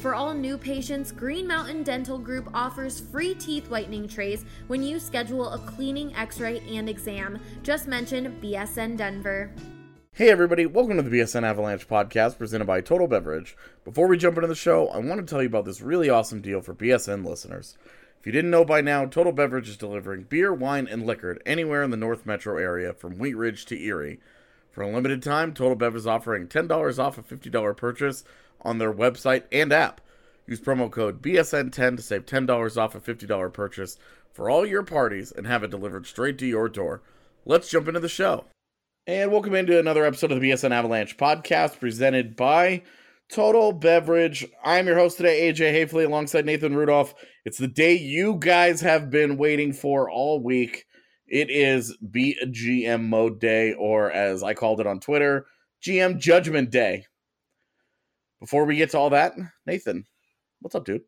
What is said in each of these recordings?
For all new patients, Green Mountain Dental Group offers free teeth whitening trays when you schedule a cleaning, x ray, and exam. Just mention BSN Denver. Hey everybody, welcome to the BSN Avalanche podcast presented by Total Beverage. Before we jump into the show, I want to tell you about this really awesome deal for BSN listeners. If you didn't know by now, Total Beverage is delivering beer, wine, and liquor anywhere in the North Metro area from Wheat Ridge to Erie. For a limited time, Total Beverage is offering $10 off a $50 purchase on their website and app. Use promo code BSN10 to save $10 off a $50 purchase for all your parties and have it delivered straight to your door. Let's jump into the show. And welcome into another episode of the BSN Avalanche podcast presented by Total Beverage. I'm your host today, AJ Haefele, alongside Nathan Rudolph. It's the day you guys have been waiting for all week. It is BGM Mode Day, or as I called it on Twitter, GM Judgment Day. Before we get to all that, Nathan, what's up, dude?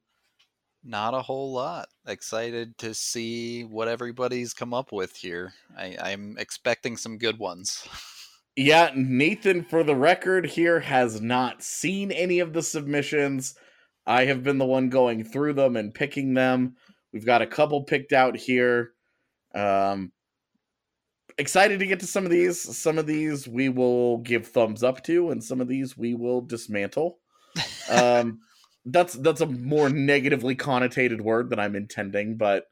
Not a whole lot. Excited to see what everybody's come up with here. I, I'm expecting some good ones. Yeah, Nathan, for the record, here has not seen any of the submissions. I have been the one going through them and picking them. We've got a couple picked out here. Um, excited to get to some of these. Some of these we will give thumbs up to, and some of these we will dismantle. Um, that's that's a more negatively connotated word than I'm intending, but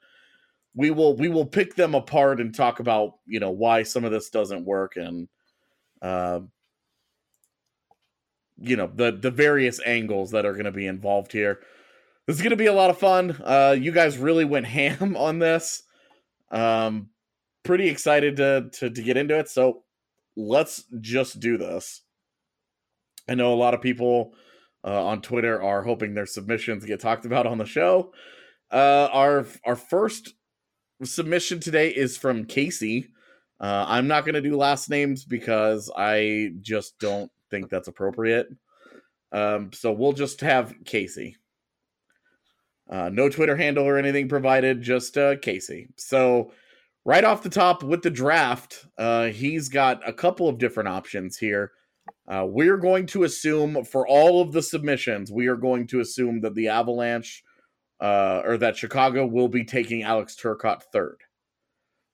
we will we will pick them apart and talk about you know why some of this doesn't work and uh, you know the the various angles that are going to be involved here. This is going to be a lot of fun. Uh, you guys really went ham on this. Um, pretty excited to, to to get into it. So let's just do this. I know a lot of people uh, on Twitter are hoping their submissions get talked about on the show. Uh, our our first submission today is from Casey. Uh, I'm not going to do last names because I just don't think that's appropriate. Um, so we'll just have Casey. Uh, no Twitter handle or anything provided, just uh, Casey. So, right off the top with the draft, uh, he's got a couple of different options here. Uh, we're going to assume for all of the submissions, we are going to assume that the Avalanche uh, or that Chicago will be taking Alex Turcotte third.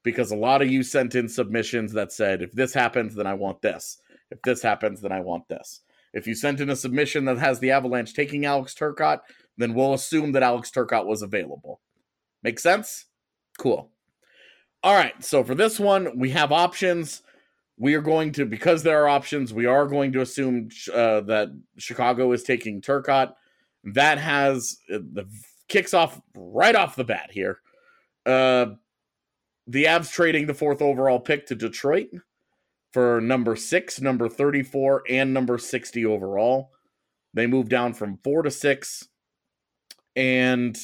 Because a lot of you sent in submissions that said, if this happens, then I want this. If this happens, then I want this. If you sent in a submission that has the Avalanche taking Alex Turcotte, then we'll assume that Alex Turcotte was available. Make sense? Cool. All right, so for this one, we have options. We are going to, because there are options, we are going to assume uh, that Chicago is taking Turcotte. That has uh, the kicks off right off the bat here. Uh, the Avs trading the fourth overall pick to Detroit for number six, number 34, and number 60 overall. They move down from four to six, and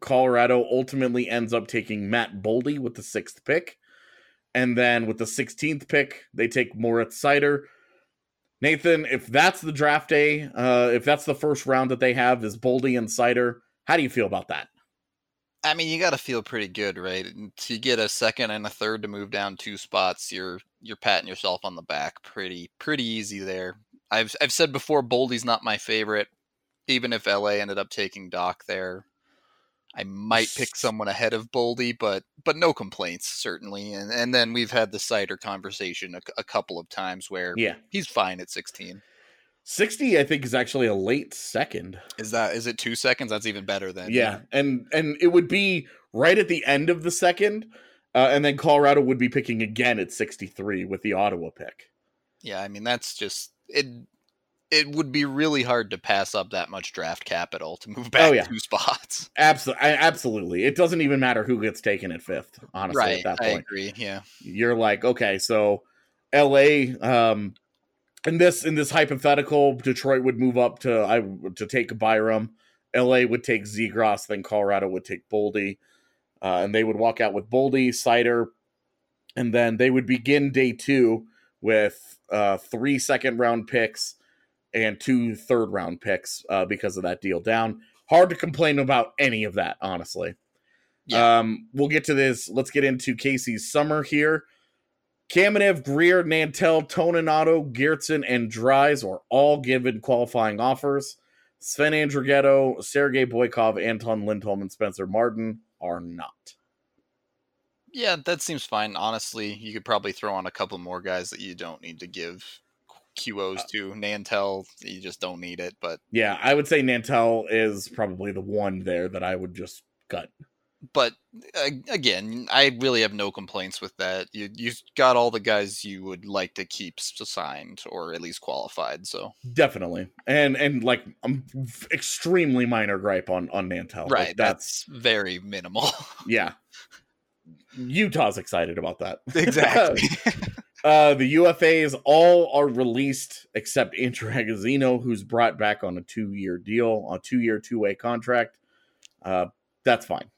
Colorado ultimately ends up taking Matt Boldy with the sixth pick. And then with the 16th pick, they take Moritz Seider. Nathan, if that's the draft day, uh, if that's the first round that they have is Boldy and Seider, how do you feel about that? I mean, you got to feel pretty good, right? To get a second and a third to move down two spots, you're you're patting yourself on the back pretty pretty easy there. I've I've said before, Boldy's not my favorite, even if LA ended up taking Dach there. I might pick someone ahead of Boldy, but but no complaints certainly. And and then we've had the Seider conversation a, a couple of times where Yeah. he's fine at 16. 60 I think is actually a late second. Is that is it two seconds? That's even better than Yeah, and and it would be right at the end of the second, uh, and then Colorado would be picking again at 63 with the Ottawa pick. Yeah, I mean that's just it. It would be really hard to pass up that much draft capital to move back Oh, yeah. two spots. Absolutely, absolutely. It doesn't even matter who gets taken at fifth. Honestly, right, at that point, I agree. Yeah, you're like, okay, so L.A. Um, in this in this hypothetical, Detroit would move up to I to take Byram. L.A. would take Zegras, then Colorado would take Boldy, uh, and they would walk out with Boldy, Seider, and then they would begin day two with uh, three second round picks and two third round picks uh, because of that deal down. Hard to complain about any of that, honestly. Yeah. Um, we'll get to this. Let's get into Casey's summer here. Kamenev, Greer, Nantel, Toninato, Geertsen, and Dries are all given qualifying offers. Sven Andrighetto, Sergei Boykov, Anton Lindholm, and Spencer Martin are not. yeah, that seems fine. Honestly, you could probably throw on a couple more guys that you don't need to give QOs Uh, to. Nantel, you just don't need it. But Yeah, I would say Nantel is probably the one there that I would just gut. but uh, again, I really have no complaints with that. You you've got all the guys you would like to keep signed or at least qualified. So Definitely, and and like I'm extremely minor gripe on on Nantel. right, that's that's very minimal. yeah. Utah's excited about that. exactly. Uh, the UFAs all are released except Andrew Agozzino, who's brought back on a two-year deal, a two-year, two-way contract. Uh, that's fine.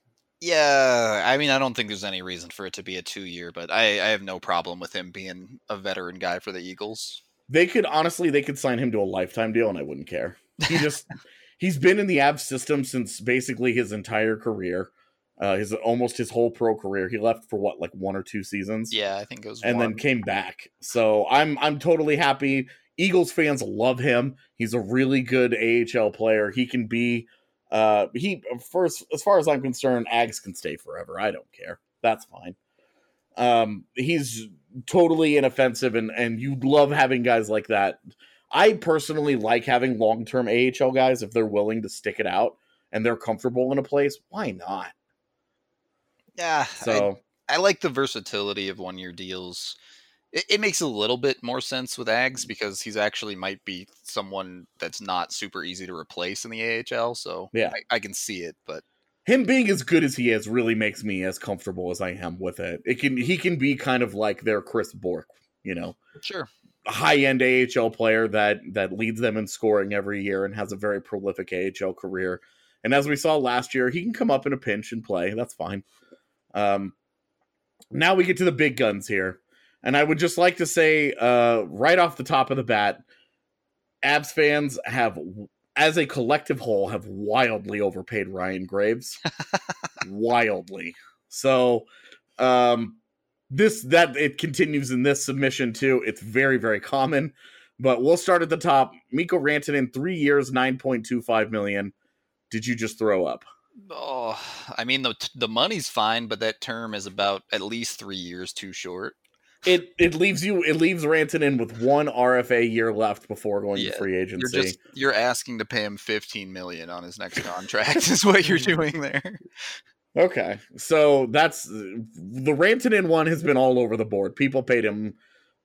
Yeah, I mean, I don't think there's any reason for it to be a two year, but I, I have no problem with him being a veteran guy for the Eagles. They could honestly, they could sign him to a lifetime deal, and I wouldn't care. He just, he's been in the Avs system since basically his entire career, uh, his almost his whole pro career. He left for what, like one or two seasons. Yeah, I think it was and then came back. So I'm I'm totally happy. Eagles fans love him. He's a really good AHL player. He can be uh he first as far as I'm concerned, Ags can stay forever. I don't care. That's fine. Um he's totally inoffensive and and you love having guys like that. I personally like having long-term AHL guys if they're willing to stick it out and they're comfortable in a place. Why not? Yeah, So I, I like the versatility of one year deals. It, it makes a little bit more sense with Ags mm-hmm. because he's actually might be someone that's not super easy to replace in the AHL. So Yeah. I, I can see it, but him being as good as he is really makes me as comfortable as I am with it. It can he can be kind of like their Chris Bourque, you know, sure. a high end AHL player that that leads them in scoring every year and has a very prolific AHL career. And as we saw last year, he can come up in a pinch and play. That's fine. Um, now we get to the big guns here, and I would just like to say, uh, right off the top of the bat, Avs fans have, as a collective whole, have wildly overpaid Ryan Graves, wildly. So, um, this that it continues in this submission too. It's very very common, but we'll start at the top. Mikko Rantanen, three years, nine point two five million. Did you just throw up? Oh, I mean the the money's fine, but that term is about at least three years too short. It it leaves you it leaves Rantanen with one RFA year left before going Yeah, to free You're agency. just you're asking to pay him 15 million on his next contract is what you're doing there. Okay, so that's the Rantanen one has been all over the board. People paid him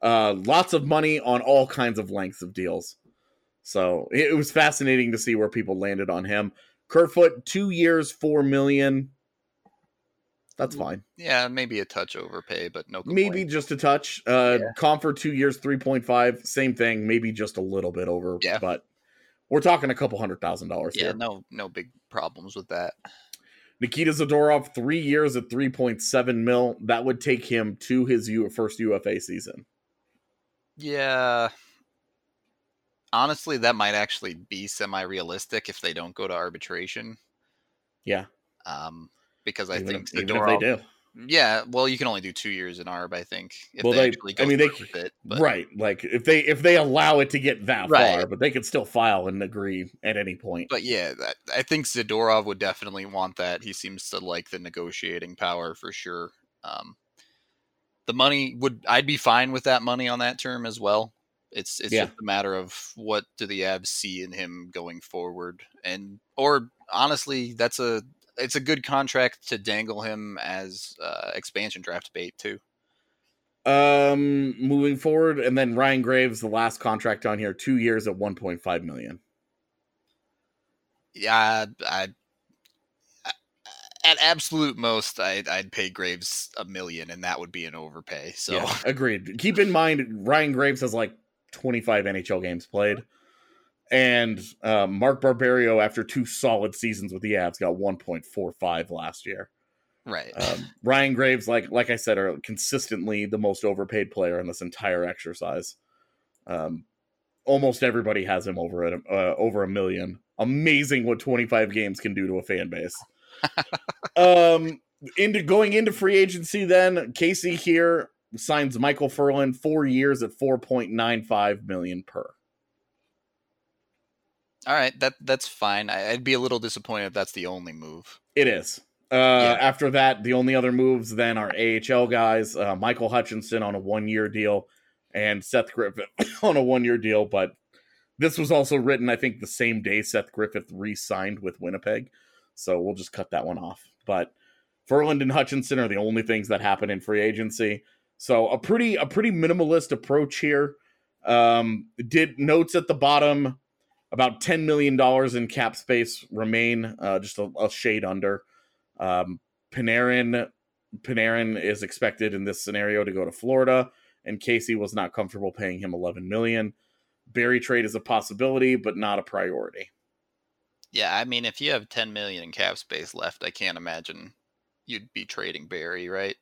uh, lots of money on all kinds of lengths of deals. So it was fascinating to see where people landed on him. Kerfoot, two years, four million. That's fine. Yeah, maybe a touch overpay, but no. Maybe just a touch. Uh, Yeah. Compher, two years, three point five. Same thing. Maybe just a little bit over. Yeah. but we're talking a couple hundred thousand dollars Yeah, here. no, no big problems with that. Nikita Zadorov, three years at 3.7 mil. That would take him to his U- first UFA season. Yeah. Honestly, that might actually be semi-realistic if they don't go to arbitration. Yeah. Um, because I even think if, even if they do. Yeah, well, you can only do two years in ARB, I think. If Well, they, they- actually I mean, they with it, but- right. Like if they if they allow it to get that Right. far, but they could still file and agree at any point. But yeah, that, I think Zadorov would definitely want that. He seems to like the negotiating power for sure. Um, the money would I'd be fine with that money on that term as well. It's it's Yeah. just a matter of what do the Avs see in him going forward, and or honestly, that's a it's a good contract to dangle him as uh, expansion draft bait too. Um, moving forward, and then Ryan Graves, the last contract on here, two years at one point five million. Yeah, I, I at absolute most, I'd, I'd pay Graves a million, and that would be an overpay. So Yeah, agreed. Keep in mind, Ryan Graves has like 25 NHL games played. And uh, Mark Barberio, after two solid seasons with the Avs, got 1.45 last year. right, Um, Ryan Graves, like like I said, are consistently the most overpaid player in this entire exercise. Um, almost everybody has him over at uh, over a million. Amazing what 25 games can do to a fan base. um, into going into free agency, then Casey here signs Michael Ferland four years at 4.95 million per. all right, that that's fine. I, I'd be a little disappointed if that's the only move. It is. Uh, Yeah. After that, the only other moves then are AHL guys. Uh, Michael Hutchinson on a one-year deal, and Seth Griffith on a one-year deal. But this was also written, I think, the same day Seth Griffith re-signed with Winnipeg. So we'll just cut that one off. But Ferland and Hutchinson are the only things that happen in free agency. So a pretty a pretty minimalist approach here. Um, did notes at the bottom about ten million dollars in cap space remain, uh, just a, a shade under. Um, Panarin Panarin is expected in this scenario to go to Florida, and Casey was not comfortable paying him 11 million. Barrie trade is a possibility, but not a priority. Yeah, I mean, if you have 10 million in cap space left, I can't imagine you'd be trading Barrie, right?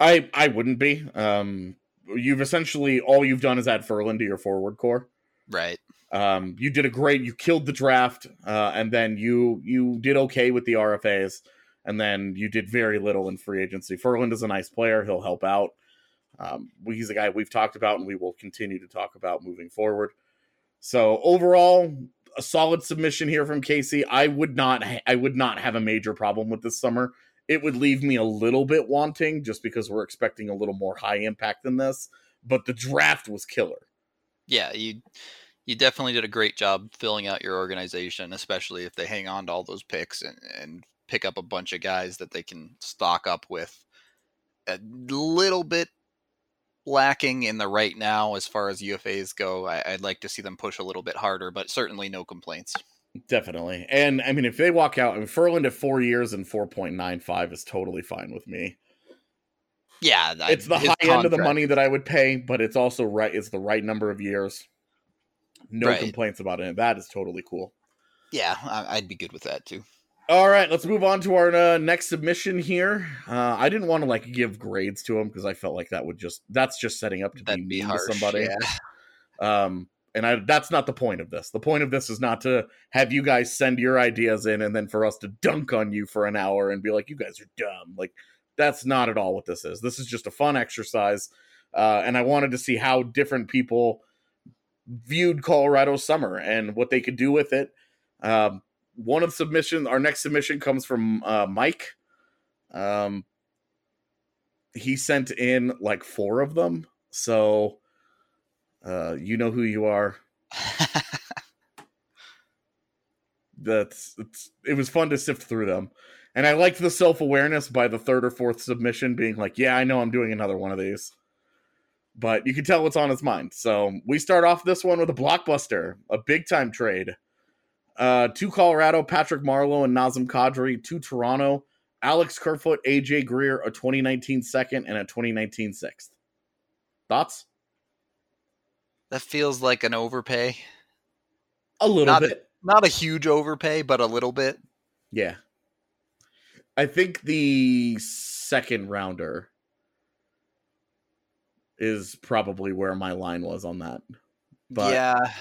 I I wouldn't be. Um, you've essentially all you've done is add Ferland to your forward core. Right. Um, you did a great. You killed the draft, uh, and then you you did okay with the RFAs, and then you did very little in free agency. Ferland is a nice player; he'll help out. Um, he's a guy we've talked about, and we will continue to talk about moving forward. So overall, a solid submission here from Casey. I would not, ha- I would not have a major problem with this summer. It would leave me a little bit wanting, just because we're expecting a little more high impact than this. But the draft was killer. Yeah, you you definitely did a great job filling out your organization, especially if they hang on to all those picks and, and pick up a bunch of guys that they can stock up with. A little bit lacking in the right now as far as UFAs go. I, I'd like to see them push a little bit harder, but certainly no complaints. Definitely. And I mean, if they walk out, and Ferland at four years and 4.95 is totally fine with me. Yeah, I- It's the high end of the money that I would pay, but it's also right. It's the right number of years. No Right. complaints about it. That is totally cool. Yeah, I'd be good with that too. All right, let's move on to our uh, next submission here. Uh, I didn't want to like give grades to him because I felt like that would just that's just setting up to That'd be be mean harsh. to somebody. Yeah. Um, and I that's not the point of this. The point of this is not to have you guys send your ideas in and then for us to dunk on you for an hour and be like, you guys are dumb. Like that's not at all what this is. This is just a fun exercise. Uh, and I wanted to see how different people viewed Colorado summer and what they could do with it. Um, one of the submissions, our next submission comes from uh, Mike. Um, he sent in like four of them. So uh, you know who you are. That's it's, it was fun to sift through them. And I liked the self awareness by the third or fourth submission being like, yeah, I know I'm doing another one of these. But you can tell what's on his mind. So we start off this one with a blockbuster, a big time trade. Uh, to Colorado, Patrick Marleau and Nazem Kadri. To Toronto, Alex Kerfoot, AJ Greer, a 2019 second and a 2019 sixth. Thoughts? That feels like an overpay. A little Not- bit. Not a huge overpay, but a little bit. Yeah. I think the second rounder is probably where my line was on that. But yeah,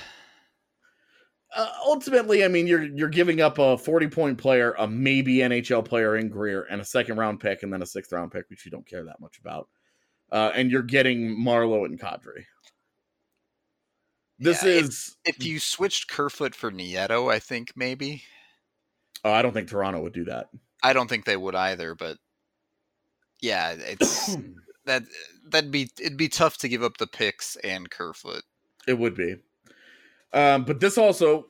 uh, ultimately, I mean, you're you're giving up a 40 point player, a maybe NHL player in Greer, and a second round pick, and then a sixth round pick, which you don't care that much about. Uh, and you're getting Marleau and Kadri. This Yeah, is. If you switched Kerfoot for Nieto, I think maybe. Oh, I don't think Toronto would do that. I don't think they would either, but yeah, it's that that'd be it'd be tough to give up the picks and Kerfoot. It would be. Um, but this also,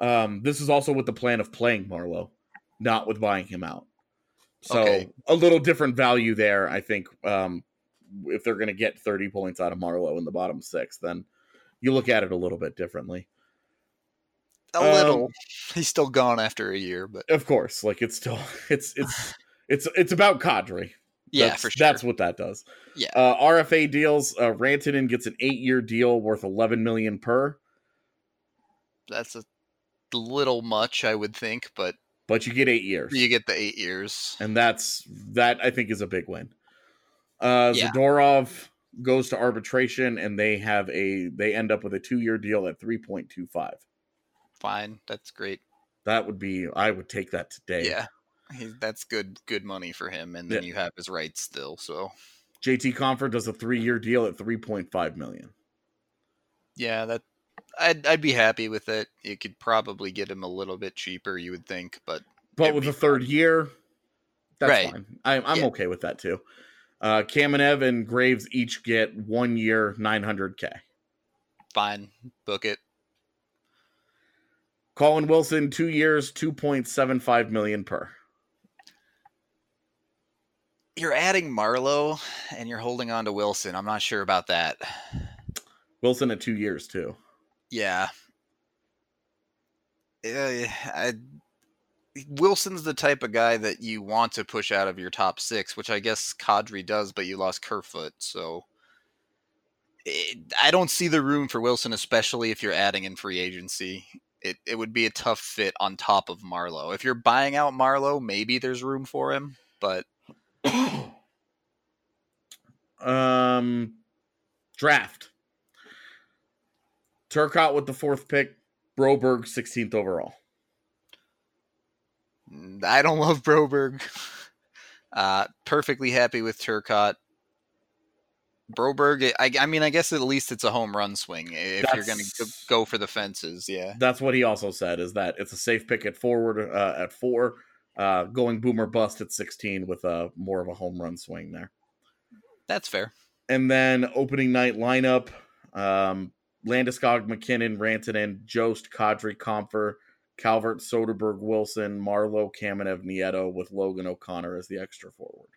um, this is also with the plan of playing Marleau, not with buying him out. So Okay. a little different value there, I think. Um, if they're going to get 30 points out of Marleau in the bottom six, then you look at it a little bit differently. A Um, little. He's still gone after a year, but Of course, like it's still, it's, it's, it's, it's about Kadri. yeah, that's, for sure. That's what that does. Yeah. Uh, RFA deals. Uh, Rantanen gets an eight-year deal worth 11 million per, That's a little much, I would think, but but you get eight years. you get the eight years. and that's that I think is a big win. Uh Yeah. Zadorov goes to arbitration and they have a they end up with a two year deal at three point two five. Fine, that's great. That would be I would take that today. Yeah, he, that's good. Good money for him, and then Yeah. you have his rights still. So JT Compher does a three year deal at three point five million. yeah, that I'd I'd be happy with it. You could probably get him a little bit cheaper, you would think, but But with the third year, that's Right. fine. I, I'm Yeah. okay with that too. Uh Kamenev and Graves each get one year nine hundred K. fine, book it. Colin Wilson, two years, two point seven five million per. You're adding Marleau and you're holding on to Wilson. I'm not sure about that. Wilson at two years too. Yeah. Yeah, I, Wilson's the type of guy that you want to push out of your top six, which I guess Kadri does, but you lost Kerfoot, so it, I don't see the room for Wilson, especially if you're adding in free agency. It it would be a tough fit on top of Marleau. If you're buying out Marleau, maybe there's room for him, but um draft. Turcotte with the fourth pick, Broberg 16th overall. I don't love Broberg. Uh, perfectly happy with Turcotte. Broberg, I, I mean, I guess at least it's a home run swing if you're going to go for the fences. Yeah, That's what he also said is that it's a safe pick at forward uh, at four, uh, going boomer bust at 16 with a more of a home run swing there. that's fair. And then opening night lineup, um, Landeskog, MacKinnon, Rantanen, Jost, Kadri, Compher, Calvert, Soderberg, Wilson, Marleau, Kamenev, Nieto with Logan O'Connor as the extra forward.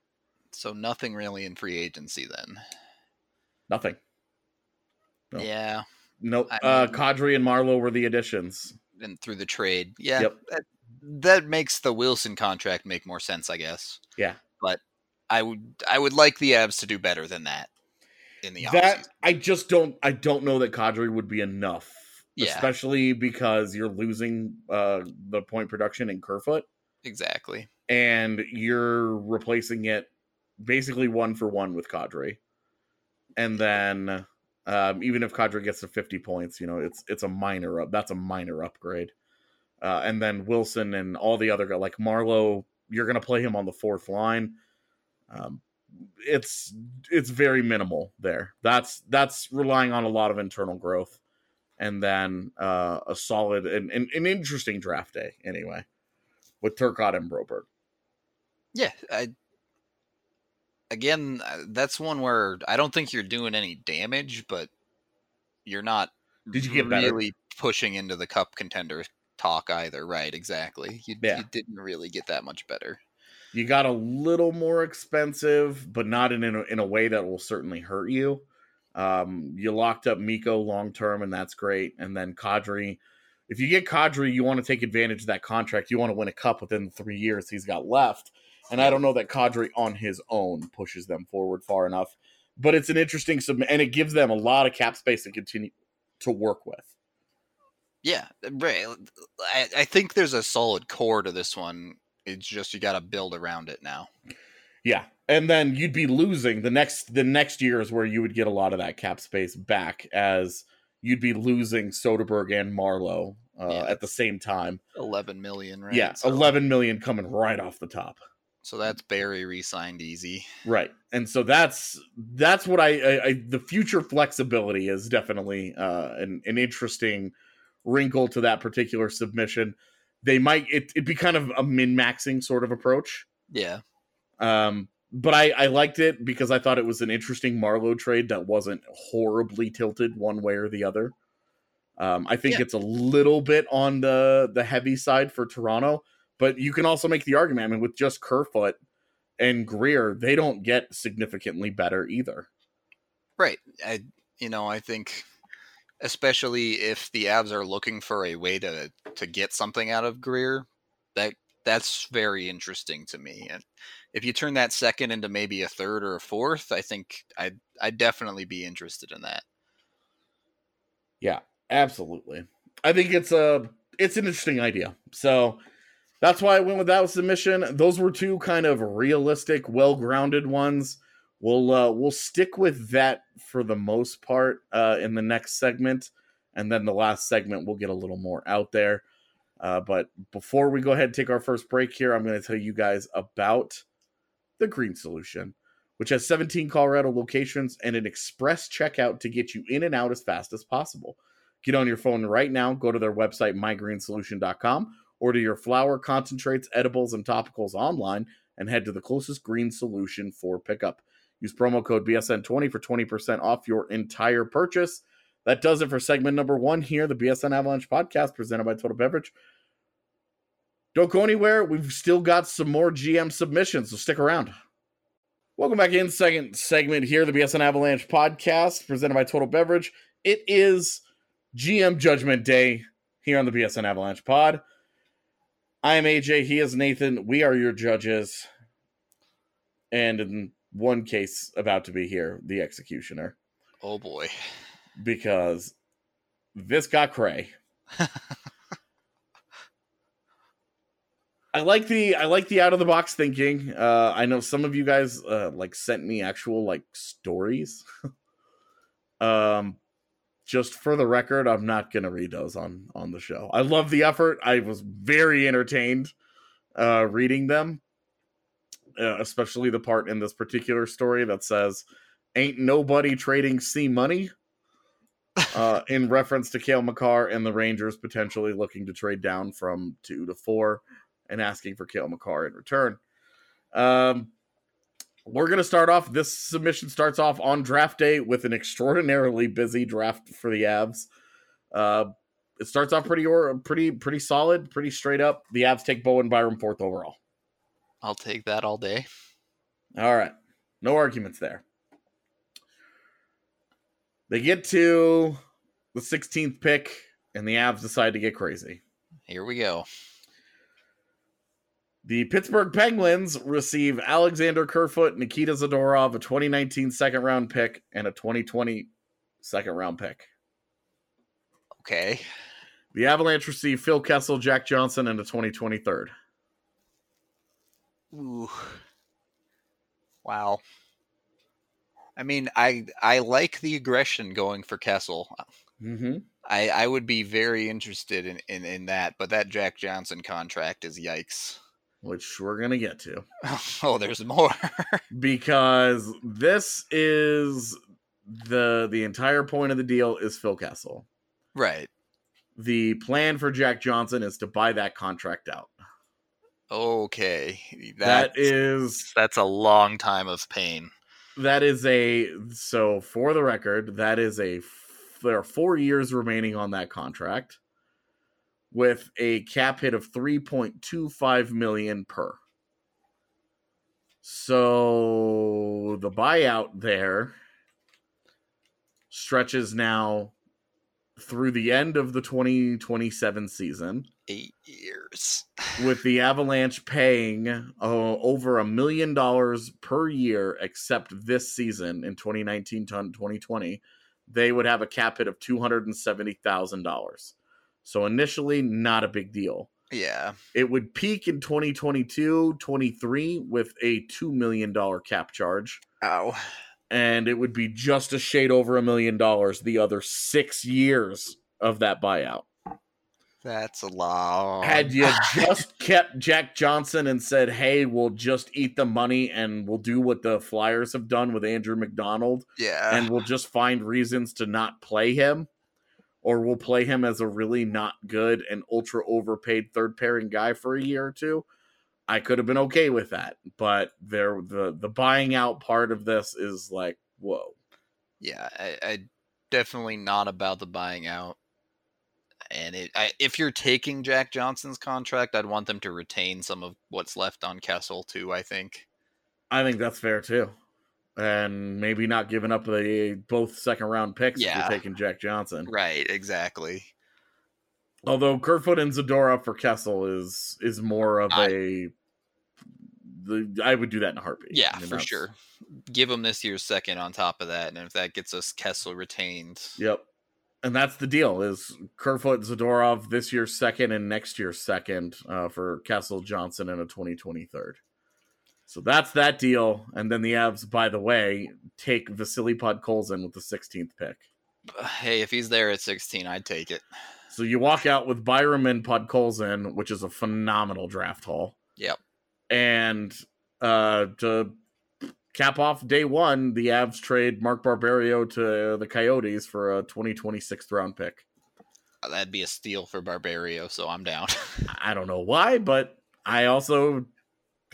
So nothing really in free agency then. Nothing. No. Yeah, No, I uh, Kadri and Marleau were the additions. and through the trade. Yeah, Yep. that, that makes the Wilson contract make more sense, I guess. Yeah. But I would I would like the Avs to do better than that in the that offseason. I just don't I don't know that Kadri would be enough. Yeah. Especially because you're losing uh the point production in Kerfoot Exactly. and you're replacing it basically one for one with Kadri. And then um, even if Kadri gets to 50 points, you know, it's it's a minor up. That's a minor upgrade. Uh, and then Wilson and all the other guys like Marleau, you're going to play him on the fourth line. Um, it's it's very minimal there. That's that's relying on a lot of internal growth, and then uh, a solid and, and an interesting draft day anyway, with Turcotte and Broberg. Yeah, I again, uh, that's one where I don't think you're doing any damage, but you're not Did you get better? really pushing into the cup contender talk either, right? Exactly. You, Yeah. you didn't really get that much better. You got a little more expensive, but not in a, in a way that will certainly hurt you. Um, you locked up Mikko long term, and that's great. And then Kadri, if you get Kadri, you want to take advantage of that contract. You want to win a cup within the three years he's got left. And I don't know that Kadri on his own pushes them forward far enough. But it's an interesting sub, and it gives them a lot of cap space to continue to work with. Yeah, right. I, I think there's a solid core to this one. It's just you got to build around it now. Yeah. And then you'd be losing the next the next year is where you would get a lot of that cap space back as you'd be losing Soderberg and Marleau uh, Yeah. at the same time. 11 million, right? Yeah, So- 11 million coming right off the top. So that's Barrie re-signed easy. Right, and so that's that's what I, I, I the future flexibility is definitely uh, an an interesting wrinkle to that particular submission. They might it it'd be kind of a min maxing sort of approach, Yeah. um, but I I liked it because I thought it was an interesting Marleau trade that wasn't horribly tilted one way or the other. Um, I think Yeah. it's a little bit on the the heavy side for Toronto, but you can also make the argument. I mean, with just Kerfoot and Greer, they don't get significantly better either. Right. I you know, I think especially if the Avs are looking for a way to to get something out of Greer, that that's very interesting to me. And if you turn that second into maybe a third or a fourth, I think I'd I'd definitely be interested in that. Yeah, absolutely. I think it's a it's an interesting idea. So that's why I went with that submission. Those were two kind of realistic, well-grounded ones. We'll uh, we'll stick with that for the most part uh, in the next segment, and then the last segment we'll get a little more out there. Uh, but before we go ahead and take our first break here, I'm going to tell you guys about the Green Solution, which has 17 Colorado locations and an express checkout to get you in and out as fast as possible. Get on your phone right now, go to their website, mygreensolution.com, order your flower, concentrates, edibles, and topicals online, and head to the closest green solution for pickup. Use promo code BSN20 for 20% off your entire purchase. That does it for segment number one here, the BSN Avalanche podcast presented by Total Beverage. Don't go anywhere. We've still got some more GM submissions, so stick around. Welcome back in second segment here, the BSN Avalanche podcast presented by Total Beverage. It is GM Judgment Day here on the BSN Avalanche pod. I am AJ. He is Nathan. We are your judges. And in one case, about to be here, the executioner, Oh boy. because this got cray. I like the I like the out of the box thinking. Uh, I know some of you guys uh, like sent me actual like stories. um, just for the record, I'm not gonna read those on on the show. I love the effort. I was very entertained uh, reading them, uh, especially the part in this particular story that says, "Ain't nobody trading C money." uh, in reference to Cale Makar and the Rangers potentially looking to trade down from two to four and asking for Cale Makar in return. Um, we're going to start off. This submission starts off on draft day with an extraordinarily busy draft for the Avs. Uh, it starts off pretty or pretty pretty solid, pretty straight up. The Avs take Bowen Byram fourth overall. I'll take that all day. All right. No arguments there. They get to the 16th pick, and the Avs decide to get crazy. Here we go. The Pittsburgh Penguins receive Alexander Kerfoot, Nikita Zadorov, a 2019 second round pick, and a 2020 second round pick. Okay. The Avalanche receive Phil Kessel, Jack Johnson, and a 2020 third. Ooh. Wow. I mean, I I like the aggression going for Kessel. Mm-hmm. I I would be very interested in in, in that, but that Jack Johnson contract is yikes. Which we're going to get to. oh, there's more. Because this is the the entire point of the deal is Phil Kessel. right. The plan for Jack Johnson is to buy that contract out. Okay. that That's, that's a long time of pain. that is a so for the record that is a there are four years remaining on that contract with a cap hit of 3.25 million per so the buyout there stretches now through the end of the 2027 season Eight years. with the Avalanche paying uh, over a million dollars per year, except this season in 2019 to 2020, they would have a cap hit of $270,000. So initially, not a big deal. Yeah. It would peak in 2022 23 with a $2 million cap charge. Ow. and it would be just a shade over a million dollars the other six years of that buyout. That's a lot. Had you just kept Jack Johnson and said, "Hey, we'll just eat the money and we'll do what the Flyers have done with Andrew MacDonald, yeah, and we'll just find reasons to not play him, or we'll play him as a really not good and ultra overpaid third pairing guy for a year or two, I could have been okay with that. But there, the the buying out part of this is like, whoa. yeah, I, I definitely not about the buying out. And it, I, if you're taking Jack Johnson's contract, I'd want them to retain some of what's left on Kessel too. I think. I think that's fair too. And maybe not giving up the both second round picks if you're taking Jack Johnson. Right. Exactly. Although Kerfoot and Zadorov for Kessel is is more of I- a the I would do that in a heartbeat. Yeah, I mean, for that's- sure. Give him this year's second on top of that, and if that gets us Kessel retained, Yep. And that's the deal is Kerfoot Zadorov this year's second and next year's second uh, for Kessel Johnson in a 2020 third. So that's that deal. And then the Avs, by the way, take Vasily Podkolzin with the 16th pick. hey, if he's there at 16, I'd take it. So you walk out with Byram and Podkolzin, which is a phenomenal draft haul. Yep. And uh, to cap off day one, the Avs trade Mark Barberio to the Coyotes for a 2026 round pick. That'd be a steal for Barberio, so I'm down. I don't know why, but I also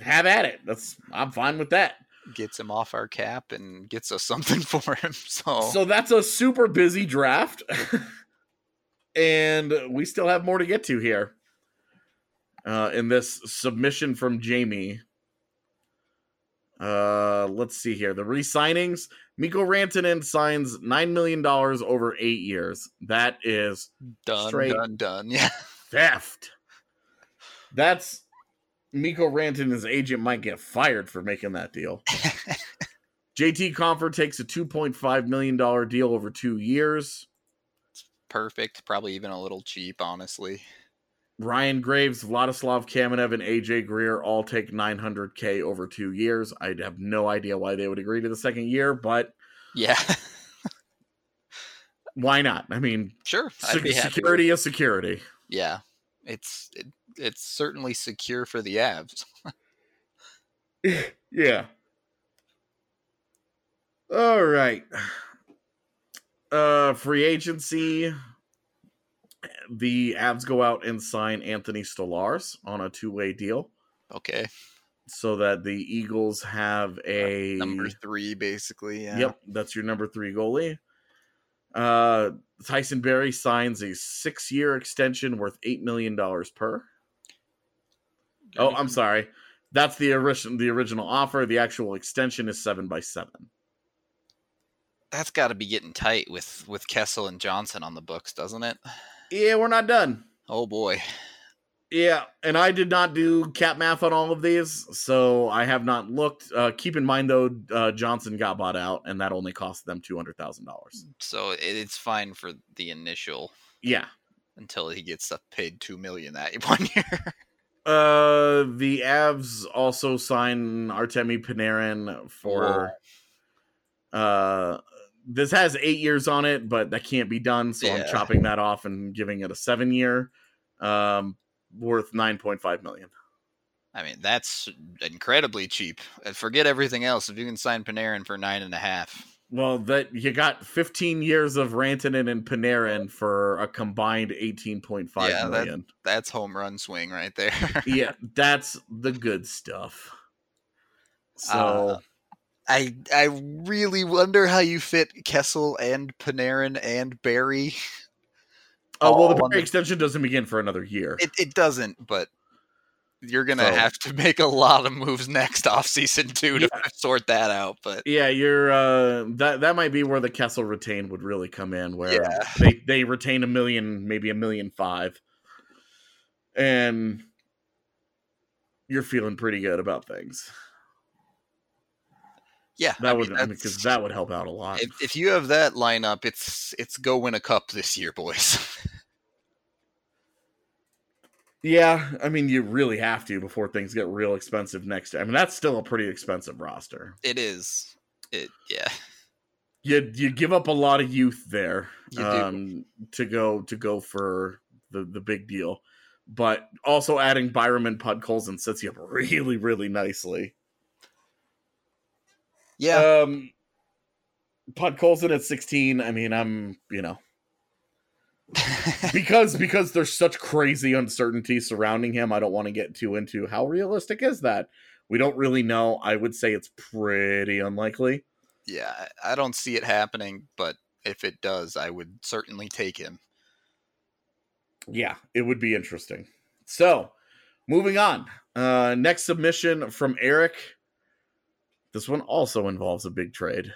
have at it. That's I'm fine with that. gets him off our cap and gets us something for him. So, So that's a super busy draft. and we still have more to get to here. Uh, in this submission from Jamie. Uh, let's see here. The re-signings. Mikko Rantanen signs $9 million over eight years. That is done, done, done. Yeah. theft. That's Mikko Rantanen's agent might get fired for making that deal. JT Compher takes a $2.5 million deal over two years. It's perfect. Probably even a little cheap, honestly. Ryan Graves, Vladislav Kamenev, and AJ Greer all take 900K over two years. I have no idea why they would agree to the second year, but Yeah. why not? I mean, sure. I'd sec- be happy. with- security is security. Yeah. It's it, it's certainly secure for the Avs. yeah. All right. Uh free agency. The Avs go out and sign Anthony Stolarz on a two-way deal Okay. so that the Eagles have a Number three, basically. Yeah. Yep, that's your number 3 goalie. Uh Tyson Barrie signs a 6-year extension worth 8 million dollars per. Oh, I'm sorry. That's the original the original offer. The actual extension is 7 by 7. That's got to be getting tight with with Kessel and Johnson on the books, doesn't it? Yeah, we're not done. Oh boy. Yeah, and I did not do cap math on all of these, so I have not looked. Uh, keep in mind though, uh, Johnson got bought out, and that only cost them two hundred thousand dollars. So it's fine for the initial Yeah. until he gets paid two million that one year. Uh, the Avs also sign Artemi Panarin for. Uh, this has eight years on it, but that can't be done, so I'm chopping that off and giving it a seven year, um, worth nine point five million. I mean, that's incredibly cheap. Forget everything else. If you can sign Panarin for nine and a half, Well, that you got 15 years of Rantanen and Panarin for a combined 18.5 Yeah, that- that's home run swing right there. yeah, that's the good stuff. So, Uh, I I really wonder how you fit Kessel and Panarin and Barrie. oh well, the Barrie the- extension doesn't begin for another year. It it doesn't, but you're gonna So- have to make a lot of moves next offseason too to sort that out. But yeah, you're uh that that might be where the Kessel retain would really come in, where Yeah. they they retain a million, maybe a million five, and you're feeling pretty good about things. yeah, That I would mean, because that would help out a lot. if, if you have that lineup, it's it's go win a cup this year, boys. Yeah, I mean, you really have to before things get real expensive next year. I mean, that's still a pretty expensive roster. it is. It, yeah. You you give up a lot of youth there You um, to go to go for the the big deal, but also adding Byram and Podkolzin sets you up really really nicely. Yeah. Um, Podkolzin at sixteen. I mean, I'm you know because because there's such crazy uncertainty surrounding him. I don't want to get too into how realistic is that. We don't really know. I would say it's pretty unlikely. yeah. I don't see it happening, but if it does, I would certainly take him. Yeah, it would be interesting. So, moving on. Uh next submission from Eric. This one also involves a big trade.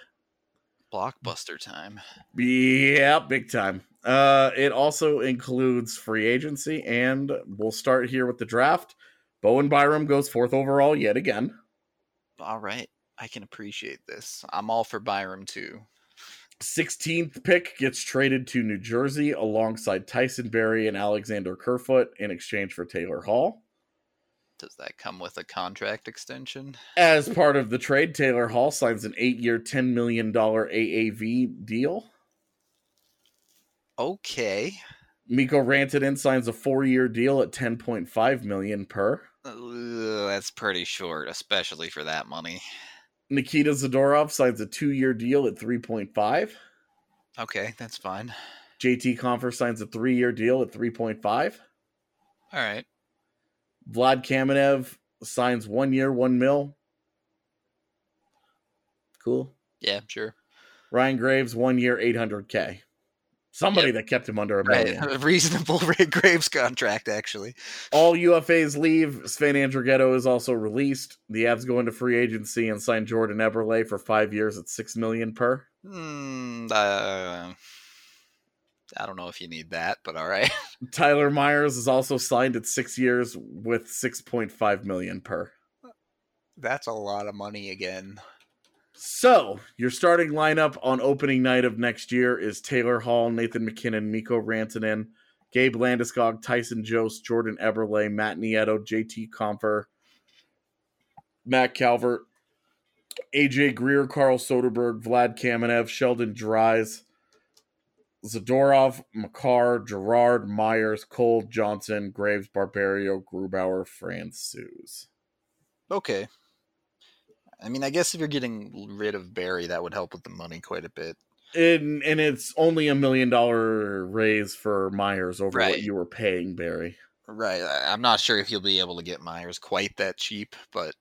Blockbuster time. Yeah, big time. Uh it also includes free agency and we'll start here with the draft. Bowen Byram goes fourth overall yet again. All right. I can appreciate this. I'm all for Byram too. 16th pick gets traded to New Jersey alongside Tyson Barrie and Alexander Kerfoot in exchange for Taylor Hall. Does that come with a contract extension? As part of the trade, Taylor Hall signs an eight year, $10 million AAV deal. Okay. Mikko Rantanen signs a four year deal at 10.5 million per. Uh, that's pretty short, especially for that money. Nikita Zadorov signs a two year deal at 3.5. Okay, that's fine. JT Compher signs a three year deal at 3.5. All right. Vlad Kamenev signs one year, one mil. Cool. Yeah, sure. Ryan Graves, one year, 800K. Somebody that kept him under a million. Right. A reasonable Ray Graves contract, actually. All UFAs leave. Sven Andrighetto is also released. The Avs go into free agency and sign Jordan Eberle for five years at six million per. Hmm. uh, I don't know if you need that, but all right. Tyler Myers is also signed at six years with six point five million per. That's a lot of money again. So your starting lineup on opening night of next year is Taylor Hall, Nathan MacKinnon, Mikko Rantanen, Gabe Landeskog, Tyson Jost, Jordan Eberle, Matt Nieto, JT Compher, Matt Calvert, AJ Greer, Carl Soderberg, Vlad Kamenev, Sheldon Dries, Zadorov, Makar, Girard, Myers, Cole, Johnson, Graves, Barberio, Grubauer, Francouz. Okay. I mean, I guess if you're getting rid of Barrie, that would help with the money quite a bit. And and it's only a million dollar raise for Myers over what you were paying Barrie. Right. I'm not sure if you'll be able to get Myers quite that cheap, but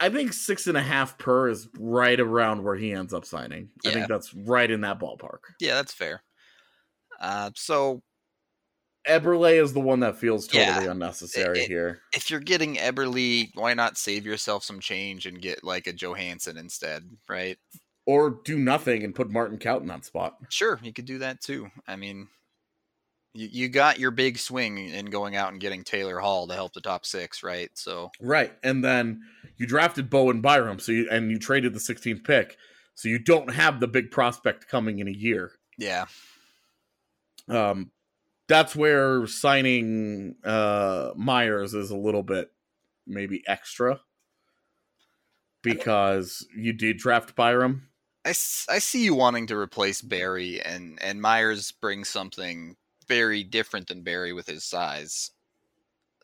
I think six and a half per is right around where he ends up signing. I think that's right in that ballpark. yeah, that's fair. Uh, so Eberle is the one that feels totally Yeah. unnecessary It- here. if you're getting Eberle, why not save yourself some change and get like a Johansson instead, right? Or do nothing and put Martin in that spot. Sure, you could do that too. I mean, you, you got your big swing in going out and getting Taylor Hall to help the top six, right? So Right. And then you drafted Bowen Byram, so you and you traded the 16th pick. So you don't have the big prospect coming in a year. yeah, um that's where signing uh Myers is a little bit maybe extra because you did draft Byram. I, I see you wanting to replace Barrie, and and Myers brings something very different than Barrie with his size.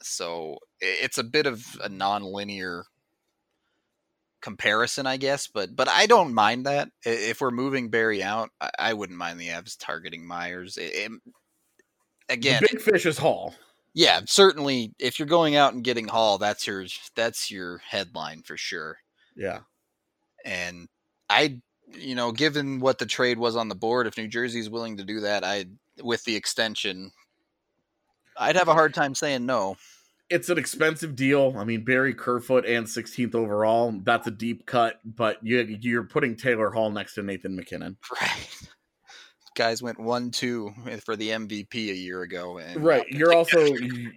So it's a bit of a non-linear comparison, I guess. But but I don't mind that. If we're moving Barrie out, I, I wouldn't mind the Avs targeting Myers. It- it- again, the big fish is Hall. yeah, certainly. If you're going out and getting Hall, that's your that's your headline for sure. Yeah. And I, you know, given what the trade was on the board, if New Jersey's willing to do that, I, with the extension, I'd have a hard time saying no. It's an expensive deal. I mean, Barrie Kerfoot and 16th overall. That's a deep cut, but you, you're putting Taylor Hall next to Nathan MacKinnon. Right. Guys went one two for the MVP a year ago, and Right. You're also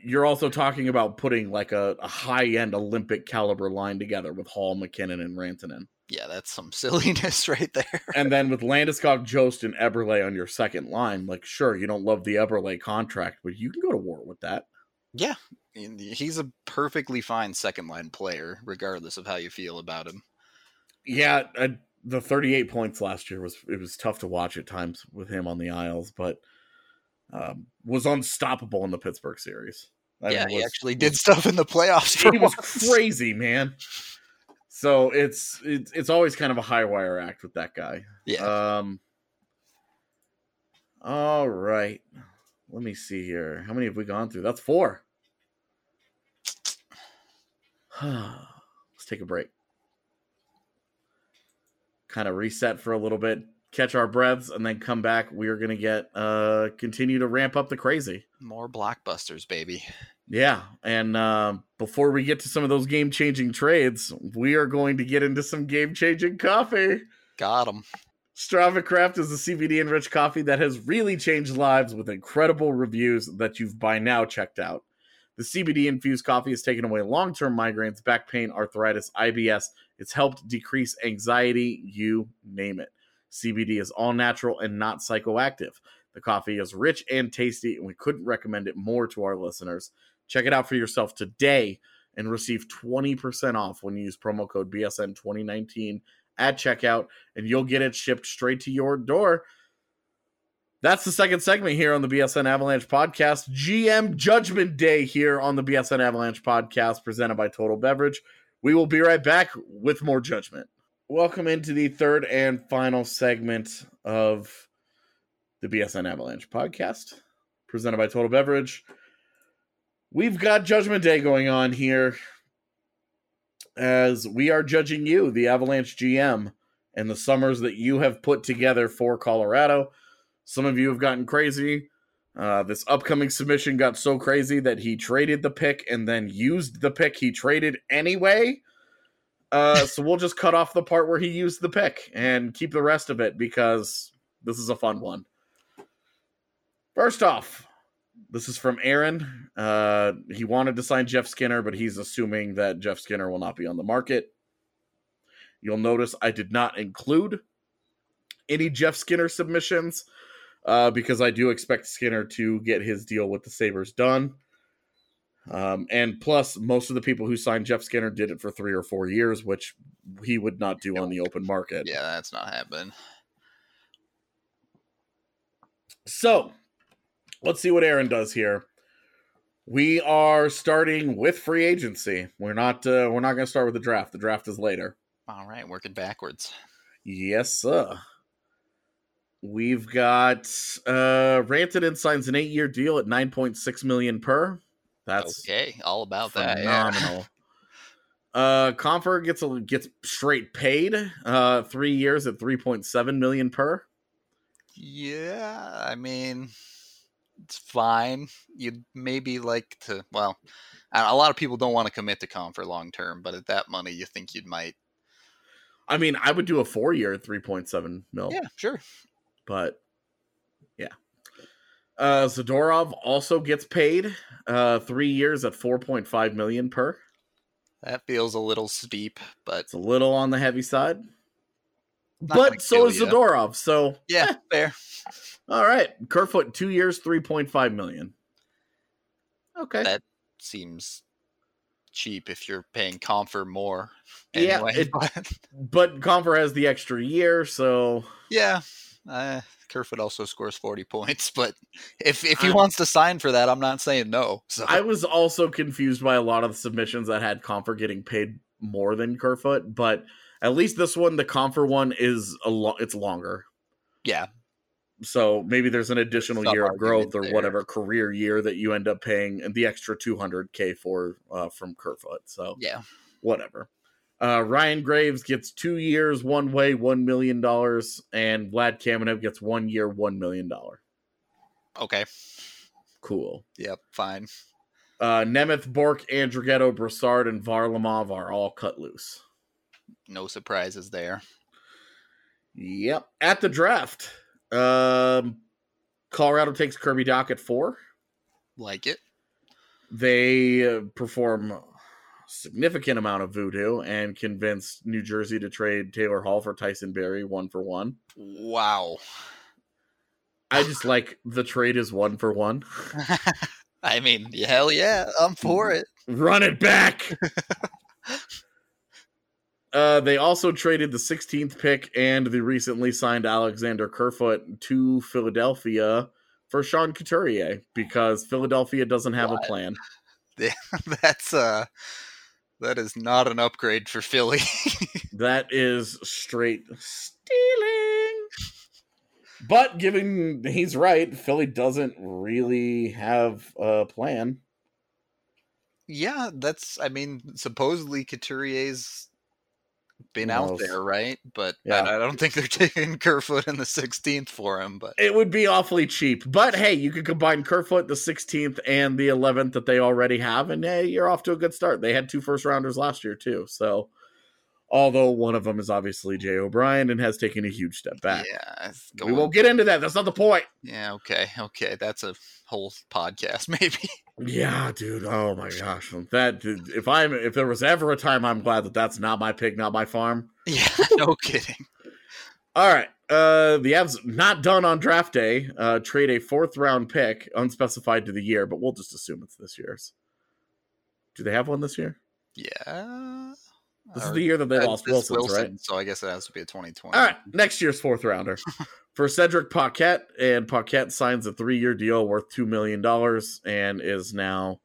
you're also talking about putting like a, a high end Olympic caliber line together with Hall, MacKinnon, and Rantanen. yeah, that's some silliness right there. and then with Landeskog, Jost, and Eberle on your second line, like sure, you don't love the Eberle contract, but you can go to war with that. Yeah, he's a perfectly fine second line player, regardless of how you feel about him. Yeah, uh, the 38 points last year was it was tough to watch at times with him on the aisles, but um, was unstoppable in the Pittsburgh series. I yeah, mean, he actually did stuff in the playoffs. For He was crazy, man. So it's it's it's always kind of a high wire act with that guy. Yeah, Um. All right. Let me see here. How many have we gone through? That's four. Let's take a break. Kind of reset for a little bit, catch our breaths, and then come back. We are going to get uh continue to ramp up the crazy. more blockbusters, baby. Yeah, and uh, before we get to some of those game changing trades, we are going to get into some game changing coffee. Got him. Strava Craft is a CBD enriched coffee that has really changed lives with incredible reviews that you've by now checked out. The CBD infused coffee has taken away long term migraines, back pain, arthritis, IBS. It's helped decrease anxiety, you name it. CBD is all natural and not psychoactive. The coffee is rich and tasty, and we couldn't recommend it more to our listeners. Check it out for yourself today and receive 20% off when you use promo code BSN2019 at checkout, and you'll get it shipped straight to your door. That's the second segment here on the BSN Avalanche podcast. GM Judgment Day here on the BSN Avalanche podcast, presented by Total Beverage. We will be right back with more judgment. Welcome into the third and final segment of the BSN Avalanche podcast, presented by Total Beverage. We've got Judgment Day going on here as we are judging you, the Avalanche GM, and the summers that you have put together for Colorado. Some of you have gotten crazy. Uh, this upcoming submission got so crazy that he traded the pick and then used the pick he traded anyway. Uh, so we'll just cut off the part where he used the pick and keep the rest of it because this is a fun one. First off, this is from Aaron. Uh, he wanted to sign Jeff Skinner, but he's assuming that Jeff Skinner will not be on the market. You'll notice I did not include any Jeff Skinner submissions uh, because I do expect Skinner to get his deal with the Sabres done. Um, and plus, most of the people who signed Jeff Skinner did it for three or four years, which he would not do on the open market. Yeah, that's not happening. So, let's see what Aaron does here. We are starting with free agency. We're not uh, we're not going to start with the draft. The draft is later. All right, working backwards. Yes, sir. We've got uh Rantanen signs an 8-year deal at 9.6 million per. That's okay, all about that. Yeah. phenomenal. Uh Compher gets a gets straight paid. Uh 3 years at 3.7 million per. Yeah, I mean, it's fine. You'd maybe like to. Well, a lot of people don't want to commit to Compher long term, but at that money, you think you'd might. I mean, I would do a 4 year at 3.7 mil. Yeah, sure. But yeah. Uh Zadorov also gets paid uh 3 years at 4.5 million per. That feels a little steep, but It's a little on the heavy side. But so is. Zadorov. So yeah, fair. all right, Kerfoot 2 years 3.5 million. Okay. That seems cheap if you're paying Compher more. Yeah, it- but but Compher has the extra year, so yeah. Uh, Kerfoot also scores 40 points, but if if he I- wants to sign for that, I'm not saying no. So I was also confused by a lot of the submissions that had Compher getting paid more than Kerfoot, but at least this one, the Compher one, is a lot. It's longer, yeah, so maybe there's an additional Some year of growth or there. whatever career year that you end up paying and the extra 200k for uh, from Kerfoot. So yeah. whatever. Uh, Ryan Graves gets two years, one way, one million dollars, and Vlad Kamenev gets one year, one million dollar. Okay. Cool. Yep. Fine. Uh, Nemeth, Bourque, Andrighetto, Brassard, and Varlamov are all cut loose. No surprises there. Yep. At the draft, um, Colorado takes Kirby Dach at four. Like it. They uh, perform significant amount of voodoo and convince New Jersey to trade Taylor Hall for Tyson Barrie one for one. Wow. I just like the trade is one for one. I mean, hell yeah, I'm for it. Run it back. uh, they also traded the 16th pick and the recently signed Alexander Kerfoot to Philadelphia for Sean Couturier because Philadelphia doesn't have What? a plan. That's uh that is not an upgrade for Philly. That is straight stealing. But given he's right, Philly doesn't really have a plan. yeah, that's I mean, supposedly Couturier's been out knows? there, right? But Yeah. I, I don't think they're taking Kerfoot in the 16th for him, but It would be awfully cheap. But hey, you could combine Kerfoot, the 16th, and the 11th that they already have, and hey, you're off to a good start. They had two first rounders last year, too. So, although one of them is obviously Jay O'Brien and has taken a huge step back. yeah, we won't get into that. That's not the point. Yeah, okay, okay, that's a whole podcast, maybe. Yeah, dude. Oh my gosh. That dude, if I'm if there was ever a time I'm glad that that's not my pig, not my farm. yeah, no kidding. All right. Uh the Avs not done on draft day. Uh trade a fourth round pick, unspecified to the year, but we'll just assume it's this year's. Do they have one this year? Yeah, This is the year that they uh, lost this Wilson's, right? So I guess it has to be a 2020. All right, next year's fourth rounder for Cedric Paquette, and Paquette signs a three-year deal worth two million dollars and is now